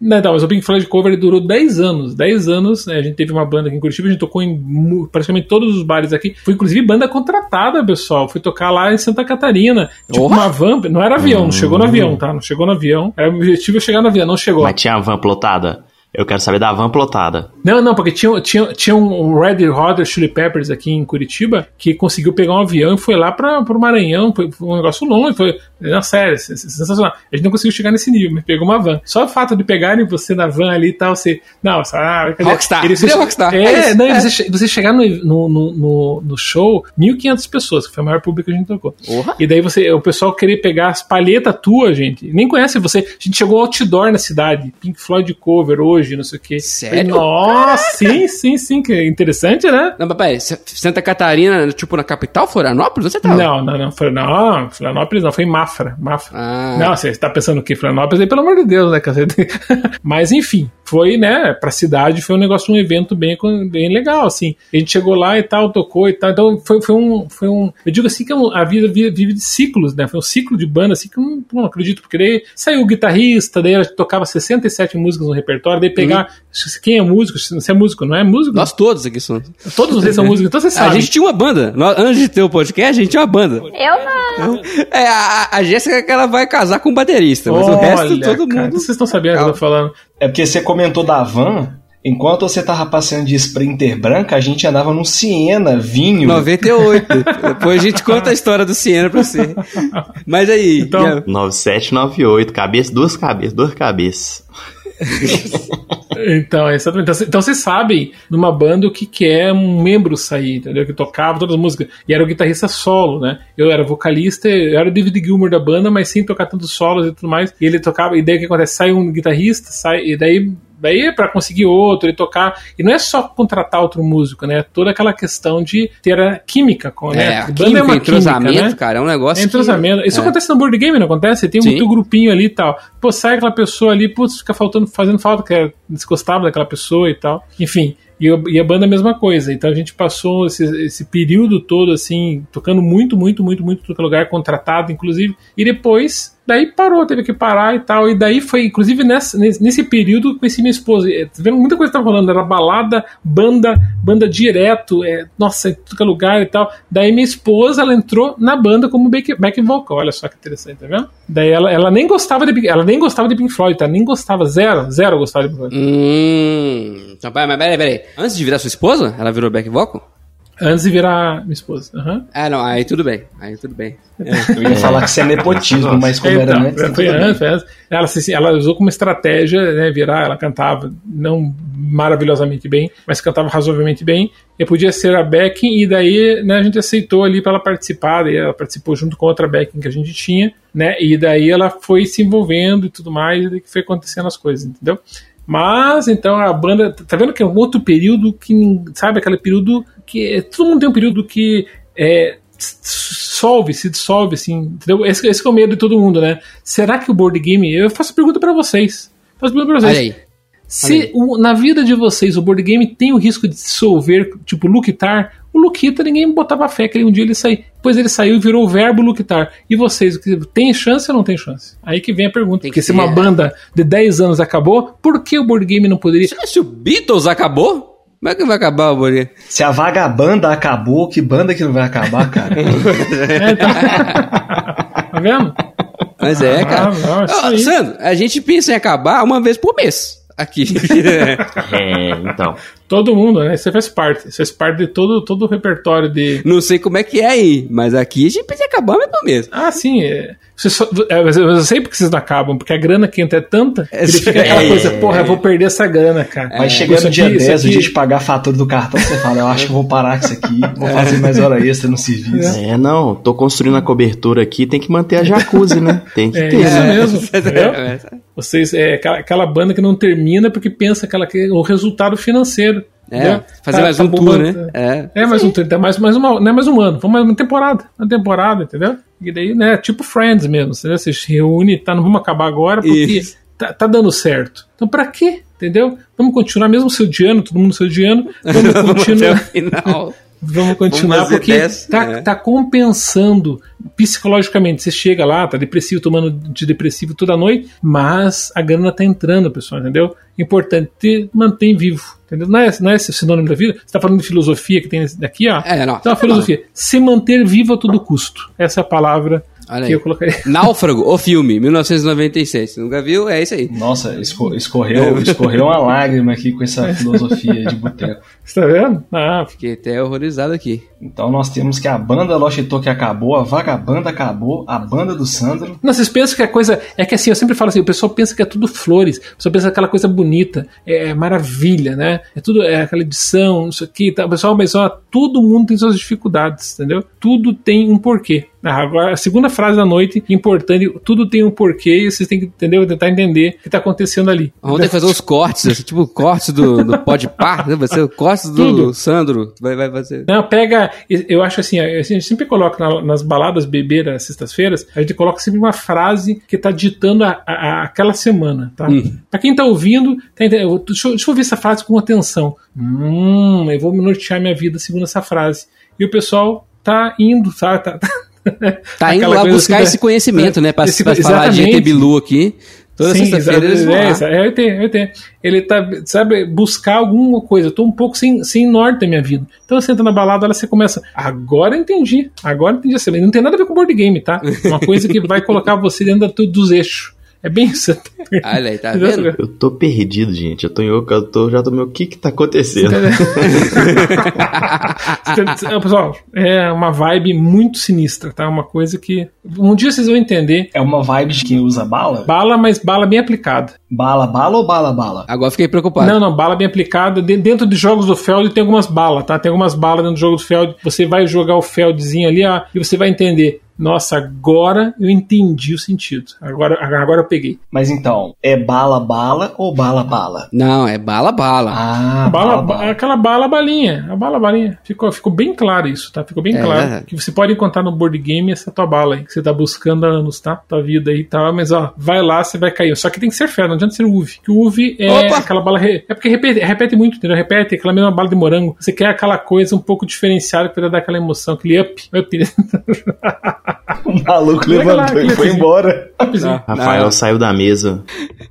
Não, então, mas o Pink Floyd Cover ele durou 10 anos. 10 anos, né, a gente teve uma banda aqui em Curitiba, a gente tocou em praticamente todos os bares aqui. Foi inclusive banda contratada, pessoal. Fui tocar lá em Santa Catarina. Tipo Porra! uma van, não era avião, não chegou no avião, tá? Não chegou no avião. Era o objetivo é chegar no avião, não chegou. Mas tinha a van plotada? Eu quero saber da van plotada. Não, não, porque tinha, tinha, tinha um Red Hot Chili Peppers aqui em Curitiba que conseguiu pegar um avião e foi lá para o Maranhão. Foi, foi um negócio longe, foi. Na sen- sensacional. A gente não conseguiu chegar nesse nível, mas pegou uma van. Só o fato de pegarem você na van ali e tal, você. Não, ah, cadê? Rockstar. Eles- Virou Rockstar. É, É não, É. Você, você chegar no, no, no, no- show, 1.500 pessoas, que foi o maior público que a gente tocou. Porra. E daí você, o pessoal querer pegar as palhetas tuas, gente. Nem conhece você. A gente chegou ao outdoor na cidade. Pink Floyd cover hoje, não sei o quê. Sério? Nossa, sim, sim, sim. Que interessante, né? Não, mas peraí, S- Santa Catarina, tipo na capital, Florianópolis? Você tava? Não, não, não. Não, Florianópolis não, foi em Mafra. Mafra. Ah. Não, você tá pensando o quê? Florianópolis aí, pelo amor de Deus, né, cacete? Mas enfim, foi, né, pra cidade foi um negócio, um evento bem, bem legal, assim. A gente chegou lá e tal, tocou e tal. Então foi, foi, um, foi um. Eu digo assim que é a vida vive, vive de ciclos, né? Foi um ciclo de banda, assim, que eu não, não acredito, porque daí saiu o guitarrista, daí ela tocava 67 músicas no repertório, daí pegar. Quem é músico? Você é música, não é músico? Nós todos aqui somos. Todos vocês são músicos, então você A sabe. gente tinha uma banda. Nós- Antes de ter o podcast, a gente tinha uma banda. Eu não. É, a, a Jéssica que ela vai casar com um baterista, mas o resto Olha, todo cara, mundo. Vocês estão sabendo o que eu tô falando. É porque você comentou da van. Enquanto você tava passeando de Sprinter branca, a gente andava num Siena, vinho. 98. Depois a gente conta a história do Siena pra você. Mas aí. Então- já- 9798, cabeça, duas cabeças, duas cabeças. Então, exatamente. Então, Então vocês sabem numa banda o que, que é um membro sair, entendeu? Que tocava todas as músicas. E era o guitarrista solo, né? Eu era vocalista, eu era o David Gilmour da banda, mas sem tocar tantos solos e tudo mais. E ele tocava, e daí o que acontece? Sai um guitarrista, sai, e daí. Daí é pra conseguir outro e tocar. E não é só contratar outro músico, né? É Toda aquela questão de ter a química com, né? É, a Banda química, entrosamento, química, né? cara, é um negócio. É entrosamento. que- Isso é. acontece no board game, não acontece? Tem um Sim. teu grupinho ali e tal. Pô, sai aquela pessoa ali, putz, fica faltando, fazendo falta, que é desgostava daquela pessoa e tal. Enfim. E, a banda é a mesma coisa. Então a gente passou esse, esse período todo, assim, tocando muito, muito, muito, muito todo lugar, contratado, inclusive. E depois, daí parou, teve que parar e tal. E daí foi, inclusive, nessa, nesse, período, conheci minha esposa. É, Tá vendo? Muita coisa tava rolando. Era balada, banda, banda direto, é, nossa, em que é lugar e tal. Daí minha esposa, ela entrou na banda como back, back vocal. Olha só que interessante, tá vendo? Daí ela, ela nem gostava de ela nem gostava de Pink Floyd, tá? Nem gostava, zero, zero gostava de Pink Floyd. Hum. Então, mas peraí, peraí. Antes de virar sua esposa, ela virou back vocal? Antes de virar minha esposa. Aham. Ah, não, aí tudo bem. Aí tudo bem. Eu ia falar que isso é nepotismo, mas como era Então, antes. foi antes, foi antes. Ela, se- ela usou como estratégia, né, virar, ela cantava não maravilhosamente bem, mas cantava razoavelmente bem, e podia ser a backing, e daí né, a gente aceitou ali para ela participar, daí ela participou junto com outra backing que a gente tinha, né, e daí ela foi se envolvendo e tudo mais, e daí que foi acontecendo as coisas, entendeu? Mas, então, a banda. Tá vendo que é um outro período que. Sabe, aquele período que. Todo mundo tem um período que. É, solve, se dissolve, assim, entendeu? Esse, esse que é o medo de todo mundo, né? Será que o board game. Eu faço pergunta pra vocês. Faço pergunta pra vocês. Olha aí. Se o- na vida de vocês o board game tem o risco de dissolver, tipo Luquitar, o Luquita ninguém botava fé que um dia ele sair. Depois ele saiu e virou o verbo Luquitar. E vocês, tem chance ou não tem chance? Aí que vem a pergunta. Tem Porque que se uma banda de 10 anos acabou, por que o board game não poderia? Se- Se o Beatles acabou, como é que vai acabar o game? Se a vagabanda acabou, que banda que não vai acabar, cara? É, então- tá vendo? Mas é, Ah, cara. não, isso Ó, aí. Sandro, a gente pensa em acabar uma vez por mês. Aqui. É, então. Todo mundo, né? Isso faz parte. Isso faz parte de todo, todo o repertório de. Não sei como é que é aí, mas aqui a gente em acabar por mês. Ah, sim. É. Você só- é, mas eu sei porque vocês não acabam, porque a grana que entra é tanta que ele fica aquela É. coisa, porra, eu vou perder essa grana, cara. Vai chegar Isso no dia aqui- isso 10, o aqui- dia de pagar a fatura do cartão, você fala, eu acho que vou parar com isso aqui, vou fazer mais hora extra no serviço. É, não, tô construindo a cobertura aqui, tem que manter a jacuzzi, né? Tem que É ter. isso né? mesmo. É. Vocês, é aquela, aquela banda que não termina porque pensa que ela quer o resultado financeiro. É, entendeu? fazer Tá- mais tá um tour, bombando. né? É. É, mais um, tem mais, mais uma, não é mais um ano, vamos mais uma temporada, uma temporada, entendeu? E daí, né, tipo Friends mesmo? Você se reúne, tá, não vamos acabar agora porque tá, tá dando certo. Então pra quê? Entendeu? Vamos continuar mesmo se odiando, todo mundo se odiando, vamos Vamos até o continuar. final. Vamos continuar Vamos porque dez, tá, é. tá compensando psicologicamente. Você chega lá, tá depressivo, tomando antidepressivo toda noite, mas a grana tá entrando, pessoal, entendeu? Importante ter, mantém vivo. Entendeu? Não é, não é esse sinônimo da vida. Você tá falando de filosofia que tem daqui, ó. É, não. Então a filosofia. Se manter vivo a todo custo. Essa é a palavra Olha que aí. eu colocaria. Náufrago, o filme, 1996. Você nunca viu? É isso aí. Nossa, esco- escorreu, escorreu uma lágrima aqui com essa filosofia de boteco. Você tá vendo? Ah, Fiquei até horrorizado aqui. Então nós temos que a banda Lost Talk acabou, a Vagabanda acabou, a banda do Sandro. Não, vocês pensam que a coisa. É que assim, eu sempre falo assim, o pessoal pensa que é tudo flores, o pessoal pensa aquela coisa bonita, é maravilha, né? É tudo, é aquela edição, isso aqui, tá? O pessoal, mas ó, todo mundo tem suas dificuldades, entendeu? Tudo tem um porquê. Ah, agora, a segunda frase da noite, importante, tudo tem um porquê e vocês têm que entender, tentar entender o que tá acontecendo ali. Vamos ter que fazer uns cortes, assim, tipo cortes do, do Pode Par, né? Vai ser o cortes do Tudo. Sandro. Vai, vai fazer. Não, pega. Eu acho assim, a gente sempre coloca na- nas baladas beber às sextas-feiras, a gente coloca sempre uma frase que tá ditando a, a- a- aquela semana, tá? Pra quem tá ouvindo, tá deixa, eu- deixa eu ouvir essa frase com atenção. Hum, eu vou me nortear minha vida segundo essa frase. E o pessoal tá indo, sabe? Tá, Tá indo aquela lá buscar assim, esse conhecimento, né? Pra, esse- pra falar de. ET Bilu aqui. Toda sexta-feira eles vão exato, lá. é, é, eu tenho, eu tenho. Ele tá, sabe, buscar alguma coisa. Eu tô um pouco sem, sem norte na minha vida. Então você entra na balada, ela você começa. Agora eu entendi. Agora eu entendi. Não tem nada a ver com board game, tá? Uma coisa que vai colocar você dentro dos eixos. É bem isso. Olha aí, tá vendo? Eu tô perdido, gente. Eu tô em oca, eu tô, já tô meio, o que que tá acontecendo? É, Pessoal, é uma vibe muito sinistra, tá? Uma coisa que. Um dia vocês vão entender. É uma vibe de quem usa bala? Bala, mas bala bem aplicada. Bala, bala ou bala, bala? Agora fiquei preocupado. Não, não, bala bem aplicada. De- dentro de jogos do Feld tem algumas balas, tá? Tem algumas balas dentro do jogo do Feld. Você vai jogar o Feldzinho ali, ó, e você vai entender. Nossa, agora eu entendi o sentido. Agora, agora eu peguei. Mas então, é bala, bala ou bala, bala? Não, é bala, bala. Ah, Bala, ba- aquela bala balinha, a bala balinha. Ficou, ficou bem claro isso, tá? Ficou bem É. claro que você pode encontrar no board game essa tua bala aí, que você tá buscando há anos, tá? Tua vida aí e tal, mas ó, vai lá, você vai cair. Só que tem que ser fé, não adianta ser UV. Que o UV é Opa! aquela bala. re- É porque repete, repete muito, entendeu? Repete aquela mesma bala de morango. Você quer aquela coisa um pouco diferenciada pra dar aquela emoção, aquele up. up. O maluco lá, levantou e foi embora. upzinho. Rafael Não. saiu da mesa.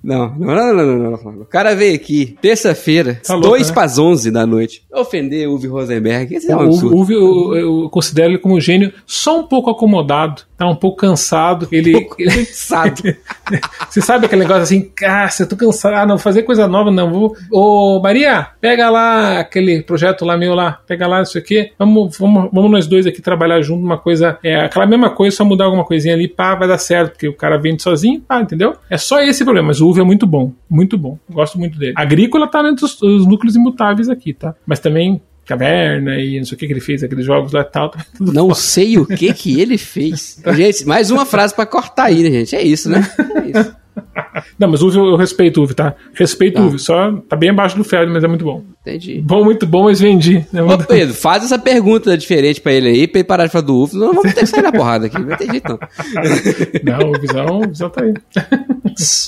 Não, não, não, não, não, não, não. O cara veio aqui, terça-feira, Tá louco, 2 né? para as 11 da noite, ofender Uwe Rosenberg. Esse é um O absurdo. Uve, eu, eu considero ele como um gênio só um pouco acomodado, tá um pouco cansado. Ele, ele- Cansado. Você sabe aquele negócio assim, cara, eu tô cansado, ah, não, fazer coisa nova, não vou. Ô, Maria, pega lá aquele projeto lá meu lá, pega lá isso aqui, vamos, vamos, vamos nós dois aqui trabalhar junto, uma coisa, é aquela mesma coisa, só mudar alguma coisinha ali, pá, vai dar certo, porque o cara vende sozinho, pá, entendeu? É só esse problema, mas o Uve é muito bom, muito bom, gosto muito dele. Agrícola tá dentro dos, núcleos imutáveis aqui, tá? Mas também Caverna e não sei o que que ele fez, aqueles jogos lá e tal, tá tudo Não sei o que que ele fez. Gente, mais uma frase pra cortar aí, né, gente? É isso, né? É isso. Não, mas o eu respeito o Uve, tá? Respeito Tá. o Uve, só tá bem abaixo do Feld, mas é muito bom. Entendi. Bom, muito bom, mas vendi. É Ô Pedro, faz essa pergunta diferente pra ele aí, pra ele parar de falar do UF, não vamos ter que sair na porrada aqui, não jeito não. Não, o Visão, o Visão tá aí.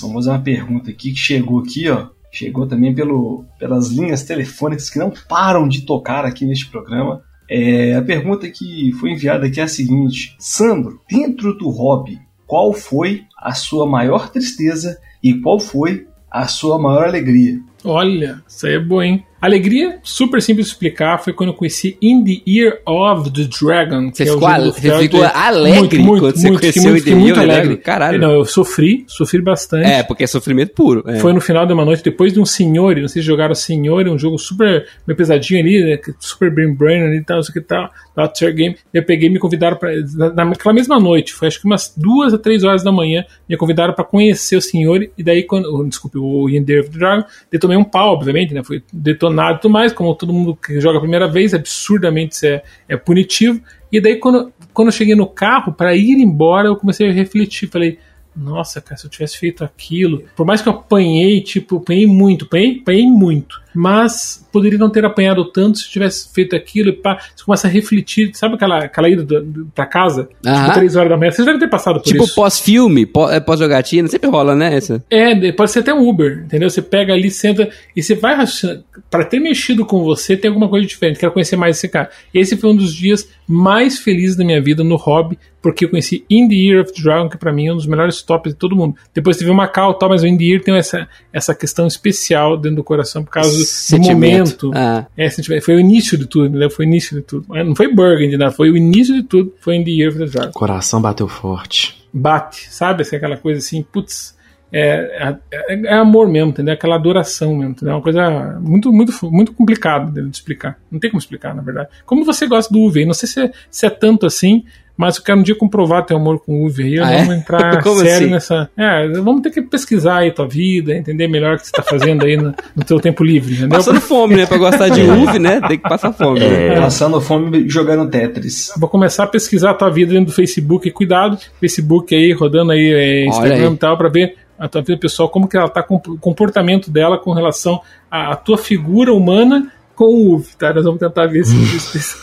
Vamos fazer uma pergunta aqui que chegou aqui, ó. Chegou também pelo, pelas linhas telefônicas que não param de tocar aqui neste programa. É, a pergunta que foi enviada aqui é a seguinte: Sandro, dentro do hobby, qual foi a sua maior tristeza e qual foi a sua maior alegria? Olha, isso aí é bom, hein? Alegria, super simples de explicar, foi quando eu conheci In the Year of the Dragon. Você que é o ficou, jogo ale- você ficou alegre quando você conheceu fiquei o muito, fiquei muito Ideal, né? alegre. Caralho. Não, eu sofri, sofri bastante. É, porque é sofrimento puro. é. Foi no final de uma noite, depois de um Senhor, não sei se jogaram Senhor, um jogo super meio pesadinho ali, né, super brain brain ali e tal, não sei o que tal, da Tier Game. Eu peguei e me convidaram pra. na- Naquela mesma noite, foi acho que umas duas a três horas da manhã, me convidaram pra conhecer o Senhor, e daí, quando. oh, Desculpe, o Yender of the Dragon, eu tomei um pau, obviamente, né? Foi detonado e tudo mais, como todo mundo que joga a primeira vez, absurdamente isso é, é punitivo. E daí, quando, quando eu cheguei no carro, para ir embora, eu comecei a refletir. Falei, nossa, cara, se eu tivesse feito aquilo. Por mais que eu apanhei, tipo, apanhei muito, apanhei, apanhei muito. Mas poderia não ter apanhado tanto se tivesse feito aquilo e pá, você começa a refletir, sabe aquela, aquela ida pra casa, Aham. tipo, três horas da manhã, vocês devem ter passado por Tipo isso. pós-filme, pó- é, pós-jogatina, sempre rola, né? Essa. É, pode ser até um Uber, entendeu? Você pega ali, senta e você vai rachando. Pra ter mexido com você, tem alguma coisa diferente. Quero conhecer mais esse cara. Esse foi um dos dias mais felizes da minha vida no hobby, porque eu conheci In the Year of the Dragon, que pra mim é um dos melhores tops de todo mundo. Depois teve o Macau e tal, mas o In the Year tem essa, essa questão especial dentro do coração por causa Sentimento. momento. Ah. É, sentimento. Foi o início de tudo, entendeu? Foi o início de tudo. Não foi Burgundy, né? Foi o início de tudo. Foi In the Year of the Dragon Coração bateu forte. bate, sabe? Assim, aquela coisa assim, putz, é, é, é amor mesmo, entendeu? Aquela adoração mesmo, entendeu? É uma coisa muito, muito, muito complicada de explicar. Não tem como explicar, na verdade. Como você gosta do Uve, não sei se é, se é tanto assim, mas eu quero um dia comprovar teu amor com o Uve aí, eu Ah, é? vamos entrar Como sério assim? nessa... É, vamos ter que pesquisar aí tua vida, entender melhor o que você tá fazendo aí no, no teu tempo livre, entendeu? Passando fome, né? Pra gostar de uve, né? Tem que passar fome. né? É. Passando fome e jogando Tetris. Vou começar a pesquisar a tua vida dentro do Facebook. Cuidado, Facebook aí, rodando aí, é, Instagram aí. e tal, pra ver a tua vida pessoal, como que ela tá, com o comportamento dela com relação à, à tua figura humana com o UV, tá? Nós vamos tentar ver se isso.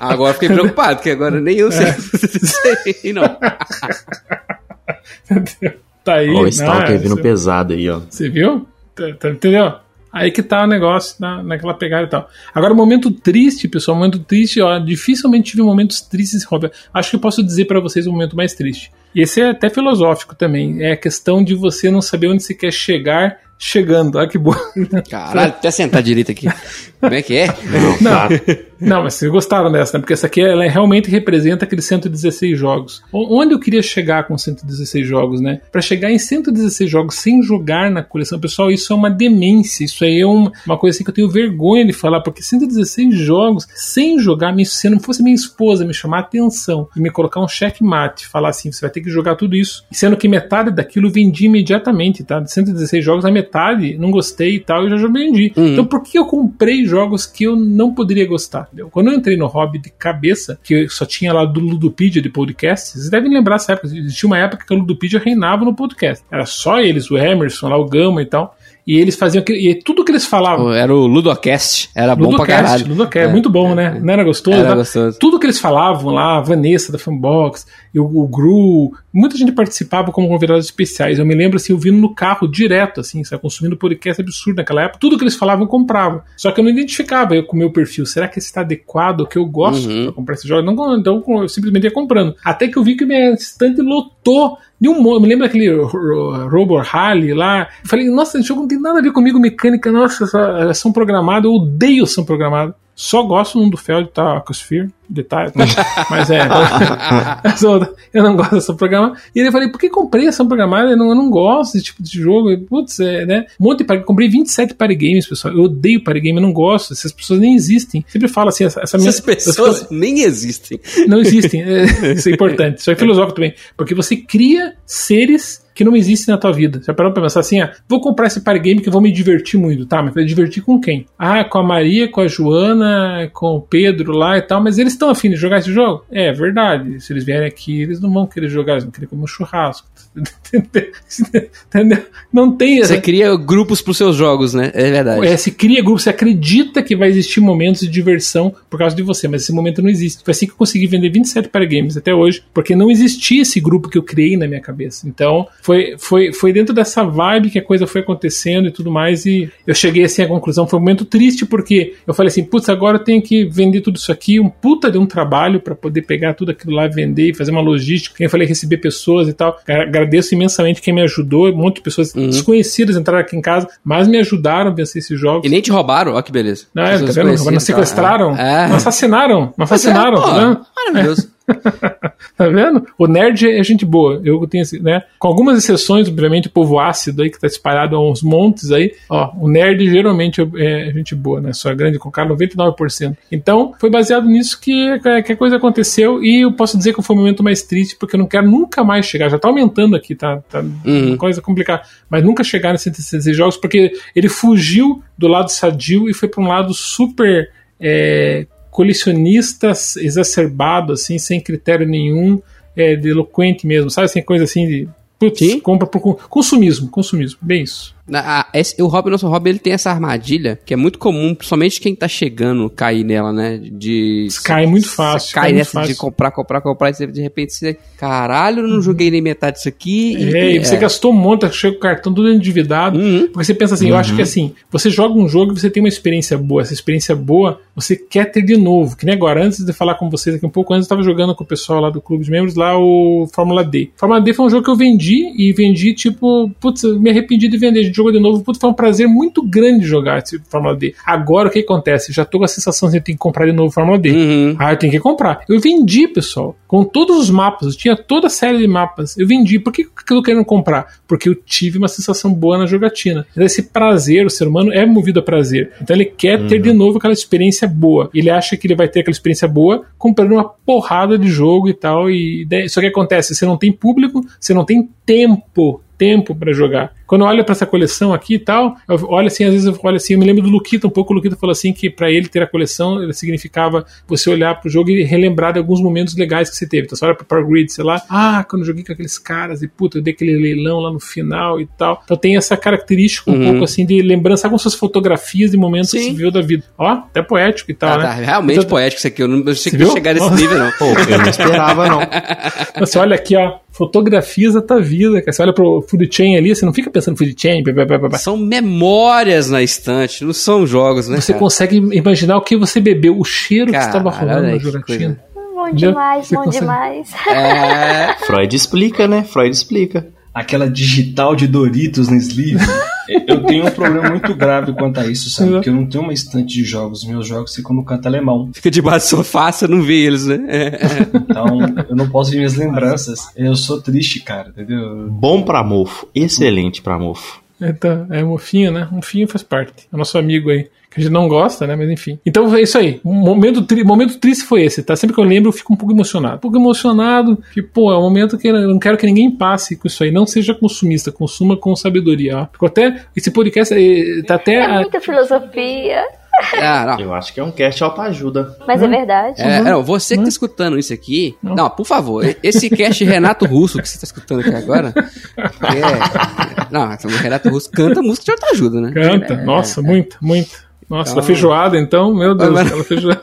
Agora fiquei preocupado, porque agora nem eu sei, sei não. tá aí. Ó, o Stalker né? vindo Você- pesado aí, ó. Você viu? Tá- tá- entendeu? Aí que tá o negócio na, naquela pegada e tal. Agora, o momento triste, pessoal, o momento triste, ó, dificilmente tive momentos tristes, Robert. Acho que eu posso dizer pra vocês o momento mais triste. E esse é até filosófico também. É a questão de você não saber onde você quer chegar chegando. Olha que boa. Caralho, até sentar direito aqui. Como é que é? Não, não, mas vocês gostaram dessa, né? Porque essa aqui ela realmente representa aqueles 116 jogos. Onde eu queria chegar com 116 jogos, né? Pra chegar em 116 jogos sem jogar na coleção, pessoal, isso é uma demência. Isso aí é uma, uma coisa assim que eu tenho vergonha de falar, porque 116 jogos sem jogar, se não fosse minha esposa me chamar a atenção e me colocar um checkmate, falar assim, você vai ter que jogar tudo isso. E sendo que metade daquilo eu vendi imediatamente, tá? De 116 jogos, a metade não gostei e tal, eu já já vendi. Então por que eu comprei jogos que eu não poderia gostar? entendeu? Quando eu entrei no hobby de cabeça, que eu só tinha lá do Ludopedia de podcast, vocês devem lembrar essa época. Existia uma época que o Ludopedia reinava no podcast. Era só eles, o Emerson, lá o Gama e tal. E eles faziam e tudo que eles falavam. Era o Ludocast. Era bom pra Ludocast, caralho. Ludocast, muito bom, né? Não era gostoso? Era tá? gostoso. Tudo que eles falavam lá, a Vanessa da Fanbox, e o, Gru, muita gente participava como convidados especiais. Eu me lembro assim, eu vindo no carro direto, assim, sabe, consumindo podcast absurdo naquela época. Tudo que eles falavam eu comprava. Só que eu não identificava eu com o meu perfil. Será que esse está adequado que eu gosto Uhum. pra comprar esse jogo? Não, então eu simplesmente ia comprando. Até que eu vi que minha estante lotou de um monte. Eu me lembro daquele Ro- Ro- Robo Rally lá. Eu falei, nossa, esse jogo não tem nada a ver comigo, mecânica, nossa, essa ação programada, eu odeio ação programada. Só gosto um do Feld, tá? Aquasphere, detalhe. tá? Mas é. eu não gosto dessa programa. E ele falei, por que comprei essa programada? Eu não, eu não gosto desse tipo de jogo. E, Putz, é, né? Um monte de party, comprei 27 party games, pessoal. Eu odeio party game, eu não gosto. Essas pessoas nem existem. Sempre falo assim, essa, essa minha- Essas pessoas nem existem. não existem. É, isso é importante. Isso é filosófico também. Porque você cria seres que não existem na tua vida. Você parou pra pensar assim, ah, vou comprar esse party game que eu vou me divertir muito. Tá, mas vai divertir com quem? Ah, com a Maria, com a Joana, com o Pedro lá e tal, mas eles estão afim de jogar esse jogo? É, verdade. Se eles vierem aqui, eles não vão querer jogar, eles vão querer comer um churrasco. Entendeu? Não tem Você cria grupos pros seus jogos, né? É verdade. é, se cria grupo, você acredita que vai existir momentos de diversão por causa de você, mas esse momento não existe. Foi assim que eu consegui vender 27 para games até hoje, porque não existia esse grupo que eu criei na minha cabeça. Então, foi, foi, foi dentro dessa vibe que a coisa foi acontecendo e tudo mais, e eu cheguei assim à conclusão. Foi um momento triste, porque eu falei assim: putz, agora eu tenho que vender tudo isso aqui, um puta de um trabalho para poder pegar tudo aquilo lá, vender e fazer uma logística. Eu falei, receber pessoas e tal. Agradeço imensamente quem me ajudou, um monte de pessoas desconhecidas entraram aqui em casa, mas me ajudaram a vencer esses jogos. E nem te roubaram, ó que beleza. Não, é, tá vendo? Não sequestraram, tal. É. não assassinaram, não assassinaram, Pô, tá? Maravilhoso. Tá vendo? O nerd é gente boa. Eu tenho esse, né? Com algumas exceções, obviamente, o povo ácido aí que tá espalhado a uns montes aí. Ó, o nerd geralmente é gente boa, né? Sua grande com cara 99%. Então, foi baseado nisso que, que a coisa aconteceu e eu posso dizer que foi o momento mais triste porque eu não quero nunca mais chegar. Já tá aumentando aqui, tá? tá Uhum. coisa complicada. Mas nunca chegar nesses 116 jogos porque ele fugiu do lado sadio e foi para um lado super. É, colecionista exacerbado, assim, sem critério nenhum, é, de eloquente mesmo, sabe? Assim, coisa assim de putz, compra por con- consumismo, consumismo, bem isso. Na- a- esse- o Hobby, nosso Hobby, ele tem essa armadilha que é muito comum, principalmente quem tá chegando, cair nela, né? De. Cai muito fácil, cai Cai nessa de fácil. comprar, comprar, comprar, e de repente você. Caralho, eu não joguei nem metade disso aqui. É, e você é. gastou um monte, chega o cartão todo endividado. Uhum. Porque você pensa assim, eu acho que assim, você joga um jogo e você tem uma experiência boa. Essa experiência boa, você quer ter de novo. Que nem agora, antes de falar com vocês aqui um pouco antes, eu tava jogando com o pessoal lá do clube de membros, lá o Fórmula D. Fórmula D foi um jogo que eu vendi e vendi, tipo, putz, me arrependi de vender. A gente jogou de novo, putz, foi um prazer muito grande jogar esse Fórmula D. Agora o que acontece? Já tô com a sensação de que eu tenho que comprar de novo Fórmula D. Uhum. Ah, eu tenho que comprar. Eu vendi, pessoal, com todos os mapas. Eu tinha toda a série de mapas. Eu vendi. Por que, eu tô querendo comprar? Porque eu tive uma sensação boa na jogatina. Então, esse prazer, o ser humano é movido a prazer. Então, ele quer ter de novo aquela experiência boa. Ele acha que ele vai ter aquela experiência boa comprando uma porrada de jogo e tal. E daí- só que acontece, você não tem público, você não tem tempo tempo pra jogar. Quando eu olho pra essa coleção aqui e tal, eu olho assim, às vezes eu olho assim, eu me lembro do Luquita, um pouco o Luquita falou assim que pra ele ter a coleção ele significava você olhar pro jogo e relembrar de alguns momentos legais que você teve. Então você olha pro Power Grid, sei lá, ah, quando eu joguei com aqueles caras e puta, eu dei aquele leilão lá no final e tal. Então tem essa característica um Uhum. pouco assim de lembrança, sabe como suas fotografias de momentos que Sim. você viu da vida. Ó, até poético e tal, Tá, né? tá, realmente Então, poético isso aqui. Eu não eu achei que Você ia viu? chegar nesse nível, não. Pô, eu não esperava, não. Você olha aqui, ó, fotografias da tua vida, cara. Você olha pro food chain ali, você não fica pensando food chain, blá, blá, blá. São memórias na estante, não são jogos, né? Você cara? consegue imaginar o que você bebeu, o cheiro que estava rolando na que jogatina. Bom demais, Você bom consegue- demais. É. Freud explica, né? Freud explica. Aquela digital de Doritos no sleeve. eu tenho um problema muito grave quanto a isso, sabe? Porque eu não tenho uma estante de jogos. Meus jogos ficam no canto alemão. Fica debaixo do sofá, você não vê eles, né? É. Então, eu não posso ver minhas lembranças. Eu sou triste, cara, entendeu? Bom pra mofo. Excelente pra mofo. Então, é mofinho, né? Mofinho faz parte. É nosso amigo aí. Que a gente não gosta, né? Mas enfim. Então é isso aí. Um momento, tri- momento triste foi esse, tá? Sempre que eu lembro, eu fico um pouco emocionado. Um pouco emocionado, que, pô, é um momento que eu não quero que ninguém passe com isso aí. Não seja consumista, consuma com sabedoria, ó. Ficou até. Esse podcast eh, tá até. É a- muita filosofia, Ah, não. Eu acho que é um cast autoajuda. mas é verdade. É, não, você que tá escutando isso aqui. Não, por favor, esse cast Renato Russo que você tá escutando aqui agora. É, não, o Renato Russo canta música de autoajuda, né? Canta. É, Nossa, muita, muita. Nossa, Então- da feijoada, então, meu Deus, Mas- aquela feijoada.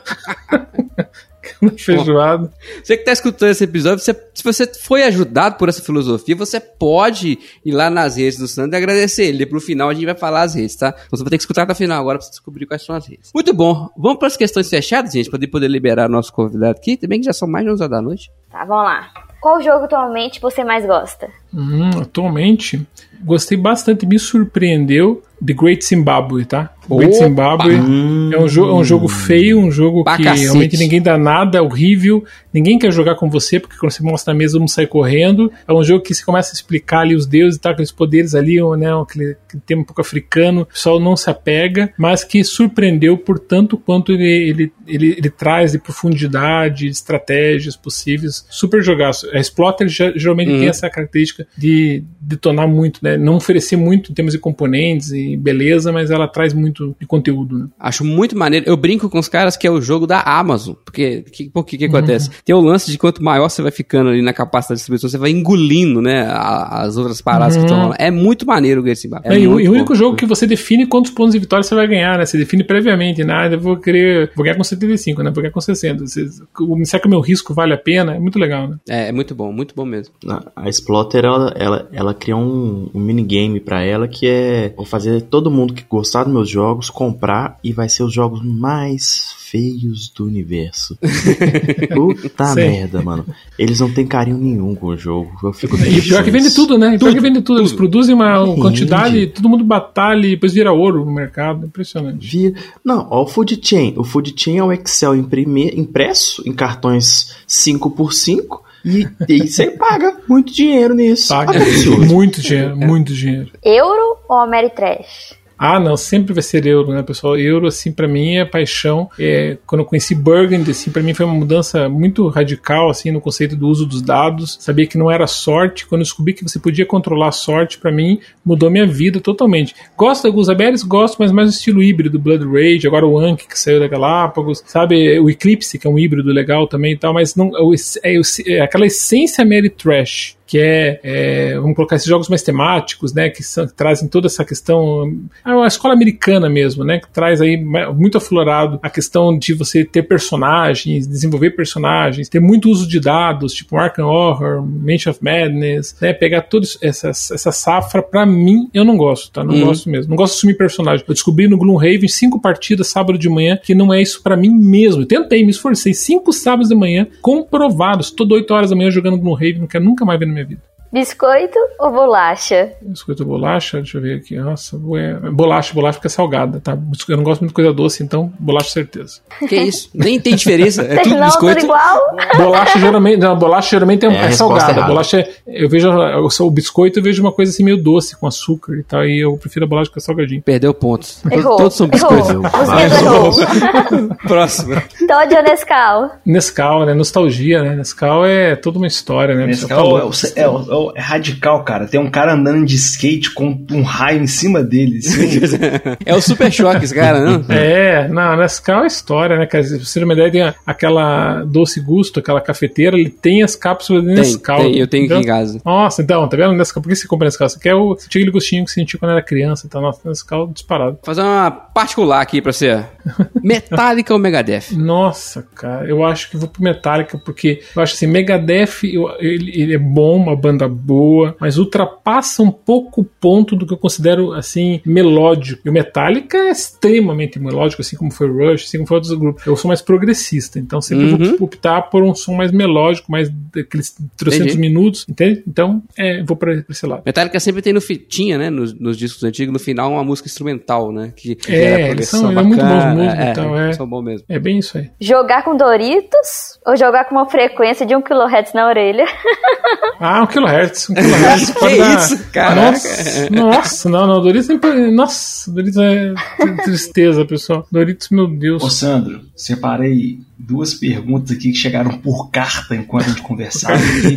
Aquela feijoada. Você que tá escutando esse episódio, você- se você foi ajudado por essa filosofia, você pode ir lá nas redes do Sandro e agradecer ele. Pro final a gente vai falar as redes, tá? Então você vai ter que escutar até o final agora pra você descobrir quais são as redes. Muito bom. Vamos para as questões fechadas, gente, pra poder- poder liberar nosso convidado aqui. Também que já são mais de 11 da noite. Tá, vamos lá. Qual jogo atualmente você mais gosta? Hum, atualmente, gostei bastante, me surpreendeu The Great Zimbabwe, tá? O Great Opa! Zimbabwe é um, é um jogo feio, um jogo Pra que cacete. realmente ninguém dá nada, horrível, ninguém quer jogar com você, porque quando você mostra na mesa, mundo sai correndo. É um jogo que você começa a explicar ali os deuses e tal, aqueles poderes ali, né, aquele, tema um pouco africano, o pessoal não se apega, mas que surpreendeu por tanto quanto ele, ele, ele, ele traz de profundidade, de estratégias possíveis. Super jogaço. A Splotter ge- geralmente Uhum. tem essa característica de detonar muito, né? Não oferecer muito em termos de componentes e beleza, mas ela traz muito de conteúdo, né? Acho muito maneiro. Eu brinco com os caras que é o jogo da Amazon. Porque o que, porque, que Uhum. acontece? Tem o lance de quanto maior você vai ficando ali na capacidade de distribuição, você vai engolindo, né? a- as outras paradas que Uhum. estão rolando. É muito maneiro o Esse É, e o, muito e o bom. único jogo que você define quantos pontos de vitória você vai ganhar, né? Você define previamente, nada, eu vou querer. Vou ganhar com 75, né? Vou ganhar com 60. Você, o- será que o meu risco vale a pena? É muito legal, né? É, é muito bom, muito bom mesmo. A- A Splotter, ela, ela, ela criou um, um minigame pra ela que é vou fazer todo mundo que gostar dos meus jogos comprar e vai ser os jogos mais feios do universo. Puta Sei. merda, mano. Eles não têm carinho nenhum com o jogo. Eu fico E pior que com vende tudo, né? E pior que vende tudo. Eles produzem uma Vende. quantidade, todo mundo batalha e depois vira ouro no mercado. Impressionante. Via- Não, ó, o Food Chain. O Food Chain é o Excel imprime- impresso em cartões 5x5 e, e você paga muito dinheiro nisso. Paga Absurdo. muito dinheiro, muito dinheiro. Euro ou Ameritrash? Ah, não, sempre vai ser euro, né, pessoal? Euro, assim, pra mim é paixão. É, quando eu conheci Burgundy, assim, pra mim foi uma mudança muito radical, assim, no conceito do uso dos dados. Sabia que não era sorte. Quando eu descobri que você podia controlar a sorte, pra mim, mudou minha vida totalmente. Gosto da Gusaberes? Gosto, mas mais o estilo híbrido, Blood Rage, agora o Anki, que saiu da Galápagos, sabe? O Eclipse, que é um híbrido legal também e tal, mas não, é, é é aquela essência Mary Trash que é, é, vamos colocar esses jogos mais temáticos, né, que, são, que trazem toda essa questão, é uma escola americana mesmo, né, que traz aí muito aflorado a questão de você ter personagens, desenvolver personagens, ter muito uso de dados, tipo Arkham Horror, Mansion of Madness, né, pegar toda essa, essa safra, pra mim, eu não gosto, tá, não Uhum. gosto mesmo, não gosto de assumir personagem. Eu descobri no Gloomhaven cinco partidas sábado de manhã que não é isso pra mim mesmo. Eu tentei, me esforcei, cinco sábados de manhã, comprovados, toda 8 horas da manhã jogando Gloomhaven, não quero nunca mais ver minha vida. Biscoito ou bolacha? Biscoito ou bolacha, deixa eu ver aqui. Nossa, é, bolacha, bolacha porque é salgada, tá? Eu não gosto muito de coisa doce, então bolacha certeza. Que isso? Nem tem diferença. É tudo não, tudo biscoito. igual? Bolacha geralmente, não, bolacha geralmente é, É, é salgada. errada. Bolacha é, eu vejo eu sou o biscoito, eu vejo uma coisa assim meio doce com açúcar e tal, e eu prefiro a bolacha que é salgadinho. Perdeu pontos. Errou. Todos são errou. biscoitos. Você errou. Próximo. Todd ou Nescau? Nescau, né? Nostalgia, né? Nescau é toda uma história, né? Nescau é, o- é o- é o- é radical, cara. Tem um cara andando de skate com um raio em cima dele. assim. É o super choque esse cara, não? É, não, Nescau é história, né, cara? Se você ter uma ideia, tem aquela doce gusto, aquela cafeteira, ele tem as cápsulas de Tem, Nescau. tem, eu tenho aqui entendeu? em casa. Nossa, então, tá vendo? Nescau, por que você compra Nescau? Você quer o, você tinha aquele gostinho que você sentiu quando era criança, então, nossa, Nescau disparado. Vou fazer uma particular aqui pra você. Metallica ou Megadeth? Nossa, cara, eu acho que vou pro Metallica, porque eu acho assim, Megadeth, eu- ele, ele é bom, uma banda boa, mas ultrapassa um pouco o ponto do que eu considero, assim, melódico. E o Metallica é extremamente melódico, assim como foi o Rush, assim como foi outros grupos. Eu sou mais progressista, então sempre Uhum. vou optar por um som mais melódico, mais daqueles 300 Entendi. minutos, entende? Então, é, vou pra, pra esse lado. Metallica sempre tem no tinha, né, nos, nos discos antigos, no final uma música instrumental, né, que, que É, eles são- eles são muito bons bacana, músicos, é, então, é. São bons mesmo. É bem isso aí. Jogar com Doritos ou jogar com uma frequência de 1 kHz na orelha? Ah, um kilohertz. Um kilohertz Que pode dar- isso, caraca. Nossa, nossa, não, não, Doritos é. Nossa, Doritos é tristeza, pessoal. Doritos, meu Deus. Ô Sandro, separei duas perguntas aqui que chegaram por carta enquanto a gente conversava aqui.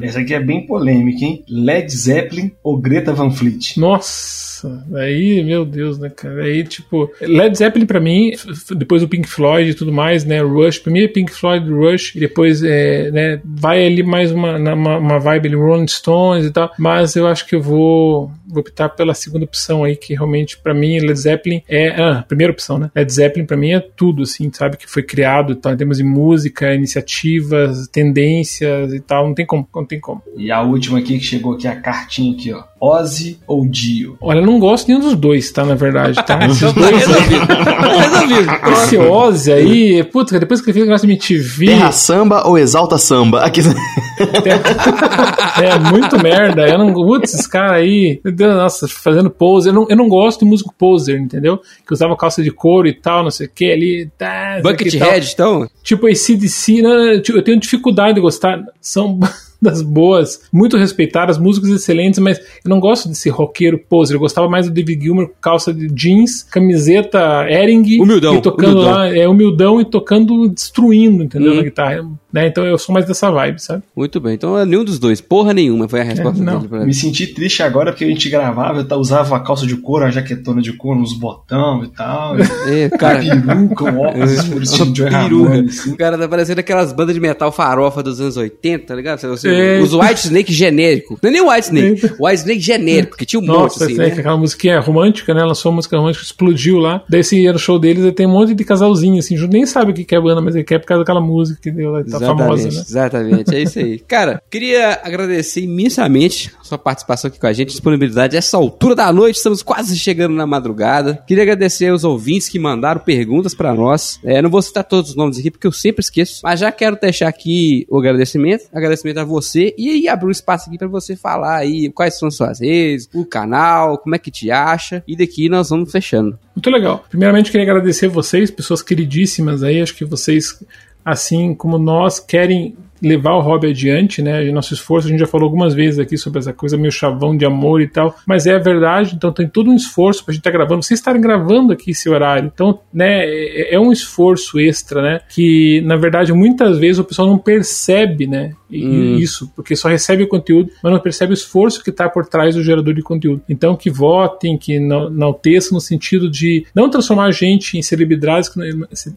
Essa aqui é bem polêmica, hein? Led Zeppelin ou Greta Van Fleet? Nossa, aí, meu Deus, né, cara? Aí, tipo, Led Zeppelin pra mim, depois o Pink Floyd e tudo mais, né? Rush, pra mim é Pink Floyd, Rush, e depois, é, né, vai ali mais uma, uma, uma vibe ali, Rolling Stones e tal, mas eu acho que eu vou, vou optar pela segunda opção aí, que realmente pra mim Led Zeppelin é, ah, primeira opção, né? Led Zeppelin pra mim é tudo, assim, sabe? Que foi criado, tá, em termos de música, iniciativas, tendências e tal, não tem como, não tem como. E a última aqui que chegou aqui, a cartinha aqui, ó. Ozzy ou Dio? Olha, não gosto nenhum dos dois, tá? Na verdade, tá? Esses Então tá dois resolvido. Tá resolvido. Esse Ozzy aí, puta, depois que ele fez o negócio de MTV, Terra samba ou exalta samba? Aqui... é muito merda. Eu não, putz, esses caras aí, meu Deus, nossa, fazendo pose. Eu não, eu não gosto de músico poser, entendeu? Que usava calça de couro e tal, não sei o que ali. Tá, e. Buckethead, então? Tipo, ACDC, né, tipo, eu tenho dificuldade de gostar. São bandas boas, muito respeitadas, músicos excelentes, mas eu não gosto desse roqueiro poser. Eu gostava mais do David Gilmour com calça de jeans, camiseta Ering. Humildão, E tocando humildão. lá, é humildão e tocando, destruindo, entendeu? Uhum. Na guitarra. Né? Então eu sou mais dessa vibe, sabe? Muito bem. Então nenhum dos dois. Porra nenhuma foi a resposta não. dele. pra- Me senti triste agora porque a gente gravava, eu usava uma calça de couro, uma jaquetona de couro, uns botão e tal. É, Cara, cara. peruca, um óculos escuro, Joey Peruca. Ramone, assim. O cara tá parecendo aquelas bandas de metal farofa dos anos 80, tá ligado? Você, você É. usa o White Snake genérico. Não é nem o White Snake. O White Snake genérico, porque tinha um monte Nossa, assim, essa aí, né? aquela musiquinha romântica, né? Lançou uma música romântica, explodiu lá. Daí esse no show deles e tem um monte de casalzinho, assim, nem sabe o que que é a banda, mas ele quer por causa daquela música que deu lá, tá famosa, né? Exatamente, é isso aí. Cara, queria agradecer imensamente a sua participação aqui com a gente, disponibilidade. Essa altura da noite, estamos quase chegando na madrugada. Queria agradecer aos ouvintes que mandaram perguntas pra nós. É, não vou citar todos os nomes aqui porque eu sempre esqueço, mas já quero deixar aqui o agradecimento. Agradecimento a você e aí abrir um espaço aqui pra você falar aí quais são suas redes, o canal, como é que te acha. E daqui nós vamos fechando. Muito legal. Primeiramente, queria agradecer vocês, pessoas queridíssimas aí. Acho que vocês, assim como nós, querem levar o hobby adiante, né? Nosso esforço, a gente já falou algumas vezes aqui sobre essa coisa meio chavão de amor e tal, mas é a verdade, então tem todo um esforço pra gente estar gravando, vocês estarem gravando aqui esse horário. Então, né, é é um esforço extra, né? Que na verdade muitas vezes o pessoal não percebe, né? Hum. Isso, porque só recebe o conteúdo, mas não percebe o esforço que está por trás do gerador de conteúdo. Então, que votem, que não- enalteçam no sentido de não transformar a gente em celebridades que não é,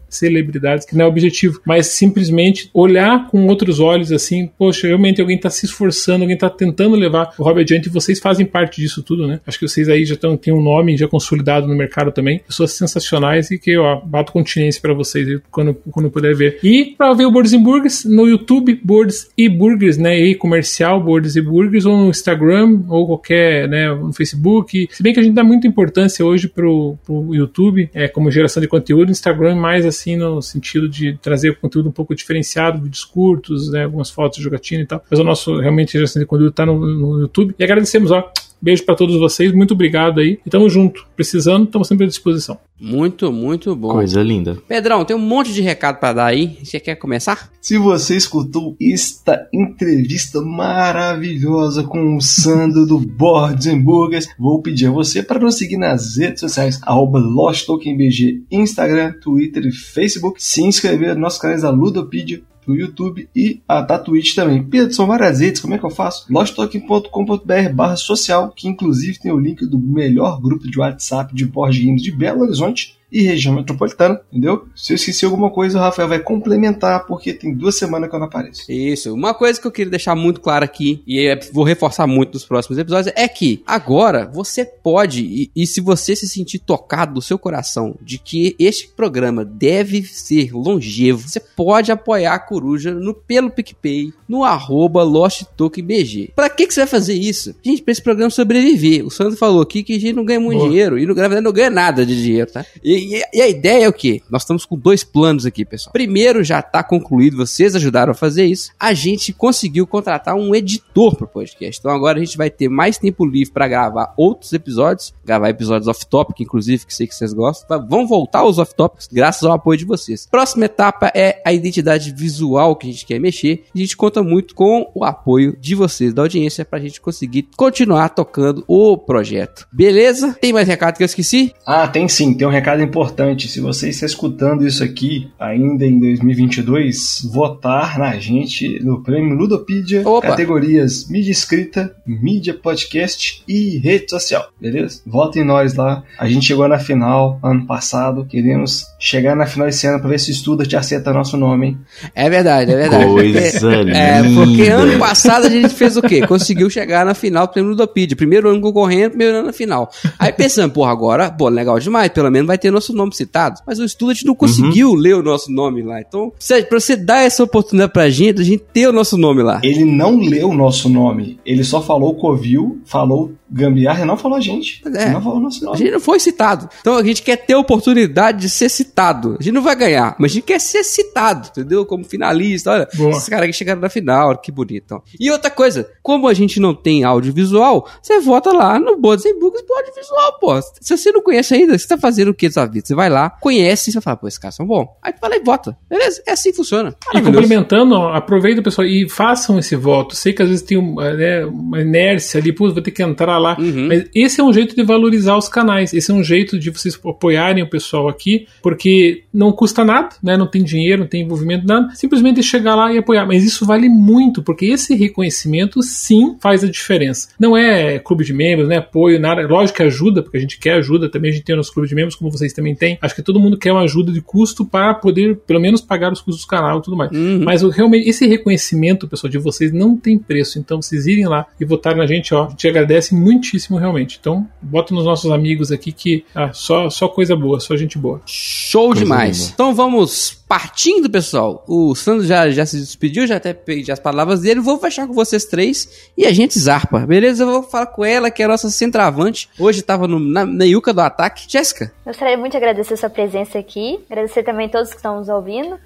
celebridades que não é o objetivo, mas simplesmente olhar com outros os olhos assim, poxa, realmente alguém tá se esforçando, alguém tá tentando levar o hobby adiante e vocês fazem parte disso tudo, né? Acho que vocês aí já tão, têm um nome já consolidado no mercado também, pessoas sensacionais e que, ó, bato continência para vocês quando, quando puder ver. E para ver o Boards Burgers no YouTube, Boards e Burgers, né? E comercial, Boards e Burgers, ou no Instagram, ou qualquer, né, no Facebook. Se bem que a gente dá muita importância hoje pro, pro YouTube, é, como geração de conteúdo, Instagram mais assim no sentido de trazer conteúdo um pouco diferenciado, vídeos curtos, né, algumas fotos de jogatina e tal. Mas o nosso, realmente, geração de conteúdo tá no, no YouTube. E agradecemos, ó, Beijo para todos vocês, muito obrigado aí. E tamo junto. Precisando, estamos sempre à disposição. Muito, muito bom. Coisa linda. Pedrão, tem um monte de recado para dar aí. Você quer começar? Se você escutou esta entrevista maravilhosa com o Sandro do Boards and Burgers, vou pedir a você para nos seguir nas redes sociais, arroba LostTokenBG, Instagram, Twitter e Facebook, se inscrever nos nossos canais da Ludopedia, do YouTube e a da Twitch também. Pedro, são várias redes, como é que eu faço? losttoken.com.br barra social, que inclusive tem o link do melhor grupo de WhatsApp de board games de Belo Horizonte e região metropolitana, entendeu? Se eu esqueci alguma coisa, o Rafael vai complementar, porque tem duas semanas que eu não apareço. Isso. Uma coisa que eu queria deixar muito claro aqui, e vou reforçar muito nos próximos episódios, é que agora você pode, e, e se você se sentir tocado do seu coração de que este programa deve ser longevo, você pode apoiar a Coruja no, pelo PicPay, no arroba LostTokenBG. Pra que, que você vai fazer isso? Gente, pra esse programa sobreviver. O Sandro falou aqui que a gente não ganha muito Boa. dinheiro, e na verdade não ganha nada de dinheiro, tá? E, e- a ideia é o quê? Nós estamos com dois planos aqui, pessoal. Primeiro já está concluído, vocês ajudaram a fazer isso. A gente conseguiu contratar um editor pro podcast. Então agora a gente vai ter mais tempo livre para gravar outros episódios, gravar episódios off-topic, inclusive, que sei que vocês gostam. Vão voltar os off-topics graças ao apoio de vocês. Próxima etapa é a identidade visual que a gente quer mexer. A gente conta muito com o apoio de vocês, da audiência, pra gente conseguir continuar tocando o projeto. Beleza? Tem mais recado que eu esqueci? Ah, tem sim, tem um recado importante. Se você está escutando isso aqui ainda em 2022, votar na gente no prêmio Ludopedia, Opa. categorias mídia escrita, mídia podcast e rede social, beleza? Votem em nós lá. A gente chegou na final ano passado, queremos chegar na final esse ano para ver se o estuda te acerta nosso nome, hein? É verdade, é verdade. Coisa É, linda. porque ano passado a gente fez o quê? Conseguiu chegar na final do prêmio Ludopedia. Primeiro ano concorrendo, primeiro ano na final. Aí pensando, porra, agora, pô, legal demais, pelo menos vai ter nosso nome citado. Mas o Student não conseguiu ler o nosso nome lá. Então, pra você dar essa oportunidade pra gente, a gente ter o nosso nome lá. Ele não leu o nosso nome, ele só falou Covil, falou Gambiarra não falou a gente. É. Não falou o nosso A nome. gente não foi citado. Então a gente quer ter a oportunidade de ser citado. A gente não vai ganhar, mas a gente quer ser citado, entendeu? Como finalista. Olha, Boa. esses caras que chegaram na final, que bonito. Então. E outra coisa, como a gente não tem audiovisual, você vota lá no Boards and Books pro audiovisual, pô. Se você não conhece ainda, você tá fazendo o que da vida? Você vai lá, conhece e você fala, pô, esses caras são bons. Aí tu vai lá e vota. Beleza? É assim que funciona. E complementando, ó, aproveita, pessoal, e façam esse voto. Sei que às vezes tem um, é, né, uma inércia ali, pô, vou ter que entrar lá. Uhum. Mas esse é um jeito de valorizar os canais. Esse é um jeito de vocês apoiarem o pessoal aqui, porque não custa nada, né? Não tem dinheiro, não tem envolvimento, nada. Simplesmente chegar lá e apoiar. Mas isso vale muito, porque esse reconhecimento sim faz a diferença. Não é clube de membros, não é apoio, nada. Lógico que ajuda, porque a gente quer ajuda. Também a gente tem o nosso clube de membros, como vocês também têm. Acho que todo mundo quer uma ajuda de custo para poder, pelo menos, pagar os custos do canal e tudo mais. Uhum. Mas o, realmente, esse reconhecimento, pessoal, de vocês não tem preço. Então, vocês irem lá e votarem na gente, ó, gente agradece muitíssimo, realmente. Então, bota nos nossos amigos aqui que ah, só, só coisa boa, só gente boa. Show Coisa demais. linda. Então vamos partindo, pessoal. O Sandro já, já se despediu, já até pedi as palavras dele. Vou fechar com vocês três e a gente zarpa. Beleza? Eu vou falar com ela, que é a nossa centroavante. Hoje tava no, na meiuca do ataque. Jéssica. Gostaria muito de agradecer sua presença aqui, agradecer também a todos que estão nos ouvindo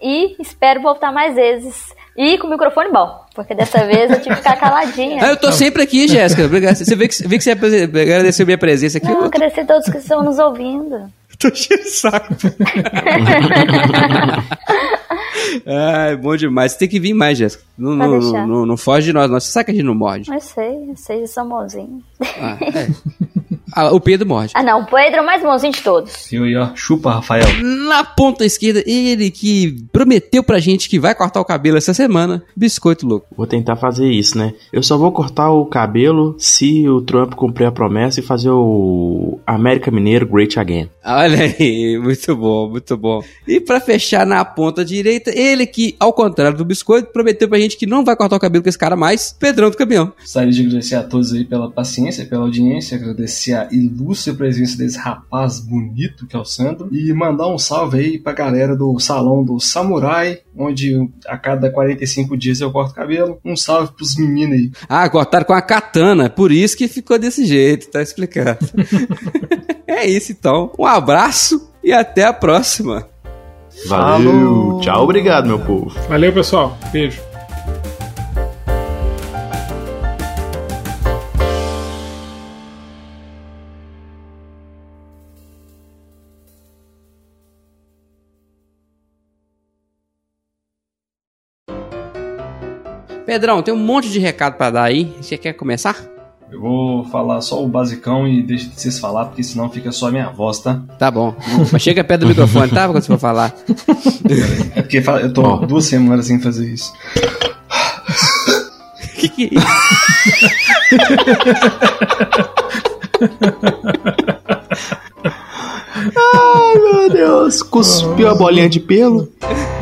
e espero voltar mais vezes. E com o microfone bom, porque dessa vez eu tive que ficar caladinha. Ah, eu tô sempre aqui, Jéssica. Obrigado. Você vê que, vê que você agradeceu minha presença aqui. Não, agradecer a todos que estão nos ouvindo. tô cheio de saco. Ai, bom demais. Você tem que vir mais, Jéssica. Não, não, deixar. não, não foge de nós. Não. Você sabe que a gente não morde. Eu sei, eu sei, eu sou bonzinho. Ah, é. Ah, o Pedro morde. Ah, não, o Pedro é o mais bonzinho de todos. Eu aí, ó. Chupa, Rafael. Na ponta esquerda, ele que prometeu pra gente que vai cortar o cabelo essa semana, Biscoito Louco. Vou tentar fazer isso, né? Eu só vou cortar o cabelo se o Trump cumprir a promessa e fazer o América Mineiro Great Again. Olha aí, muito bom, muito bom. E pra fechar na ponta direita, ele que, ao contrário do Biscoito, prometeu pra gente que não vai cortar o cabelo com esse cara mais, Pedrão do Caminhão. Gostaria de agradecer a todos aí pela paciência, pela audiência, agradecer a ilustre presença desse rapaz bonito que é o Sandro e mandar um salve aí pra galera do Salão do Samurai, onde a cada 45 dias eu corto cabelo. Um salve pros meninos aí. Ah, cortaram com a katana, por isso que ficou desse jeito, tá explicado. é isso então, um abraço e até a próxima. Valeu! Falou. Tchau, obrigado, meu povo. Valeu, pessoal. Beijo. Pedrão, tem um monte de recado pra dar aí. Você quer começar? Eu vou falar só o basicão e deixa de vocês falar, porque senão fica só a minha voz, tá? Tá bom. Mas chega perto do microfone, tá? Quando você for falar. É porque eu tô duas semanas sem fazer isso. que que é isso? Ai, meu Deus. Cuspiu a bolinha de pelo.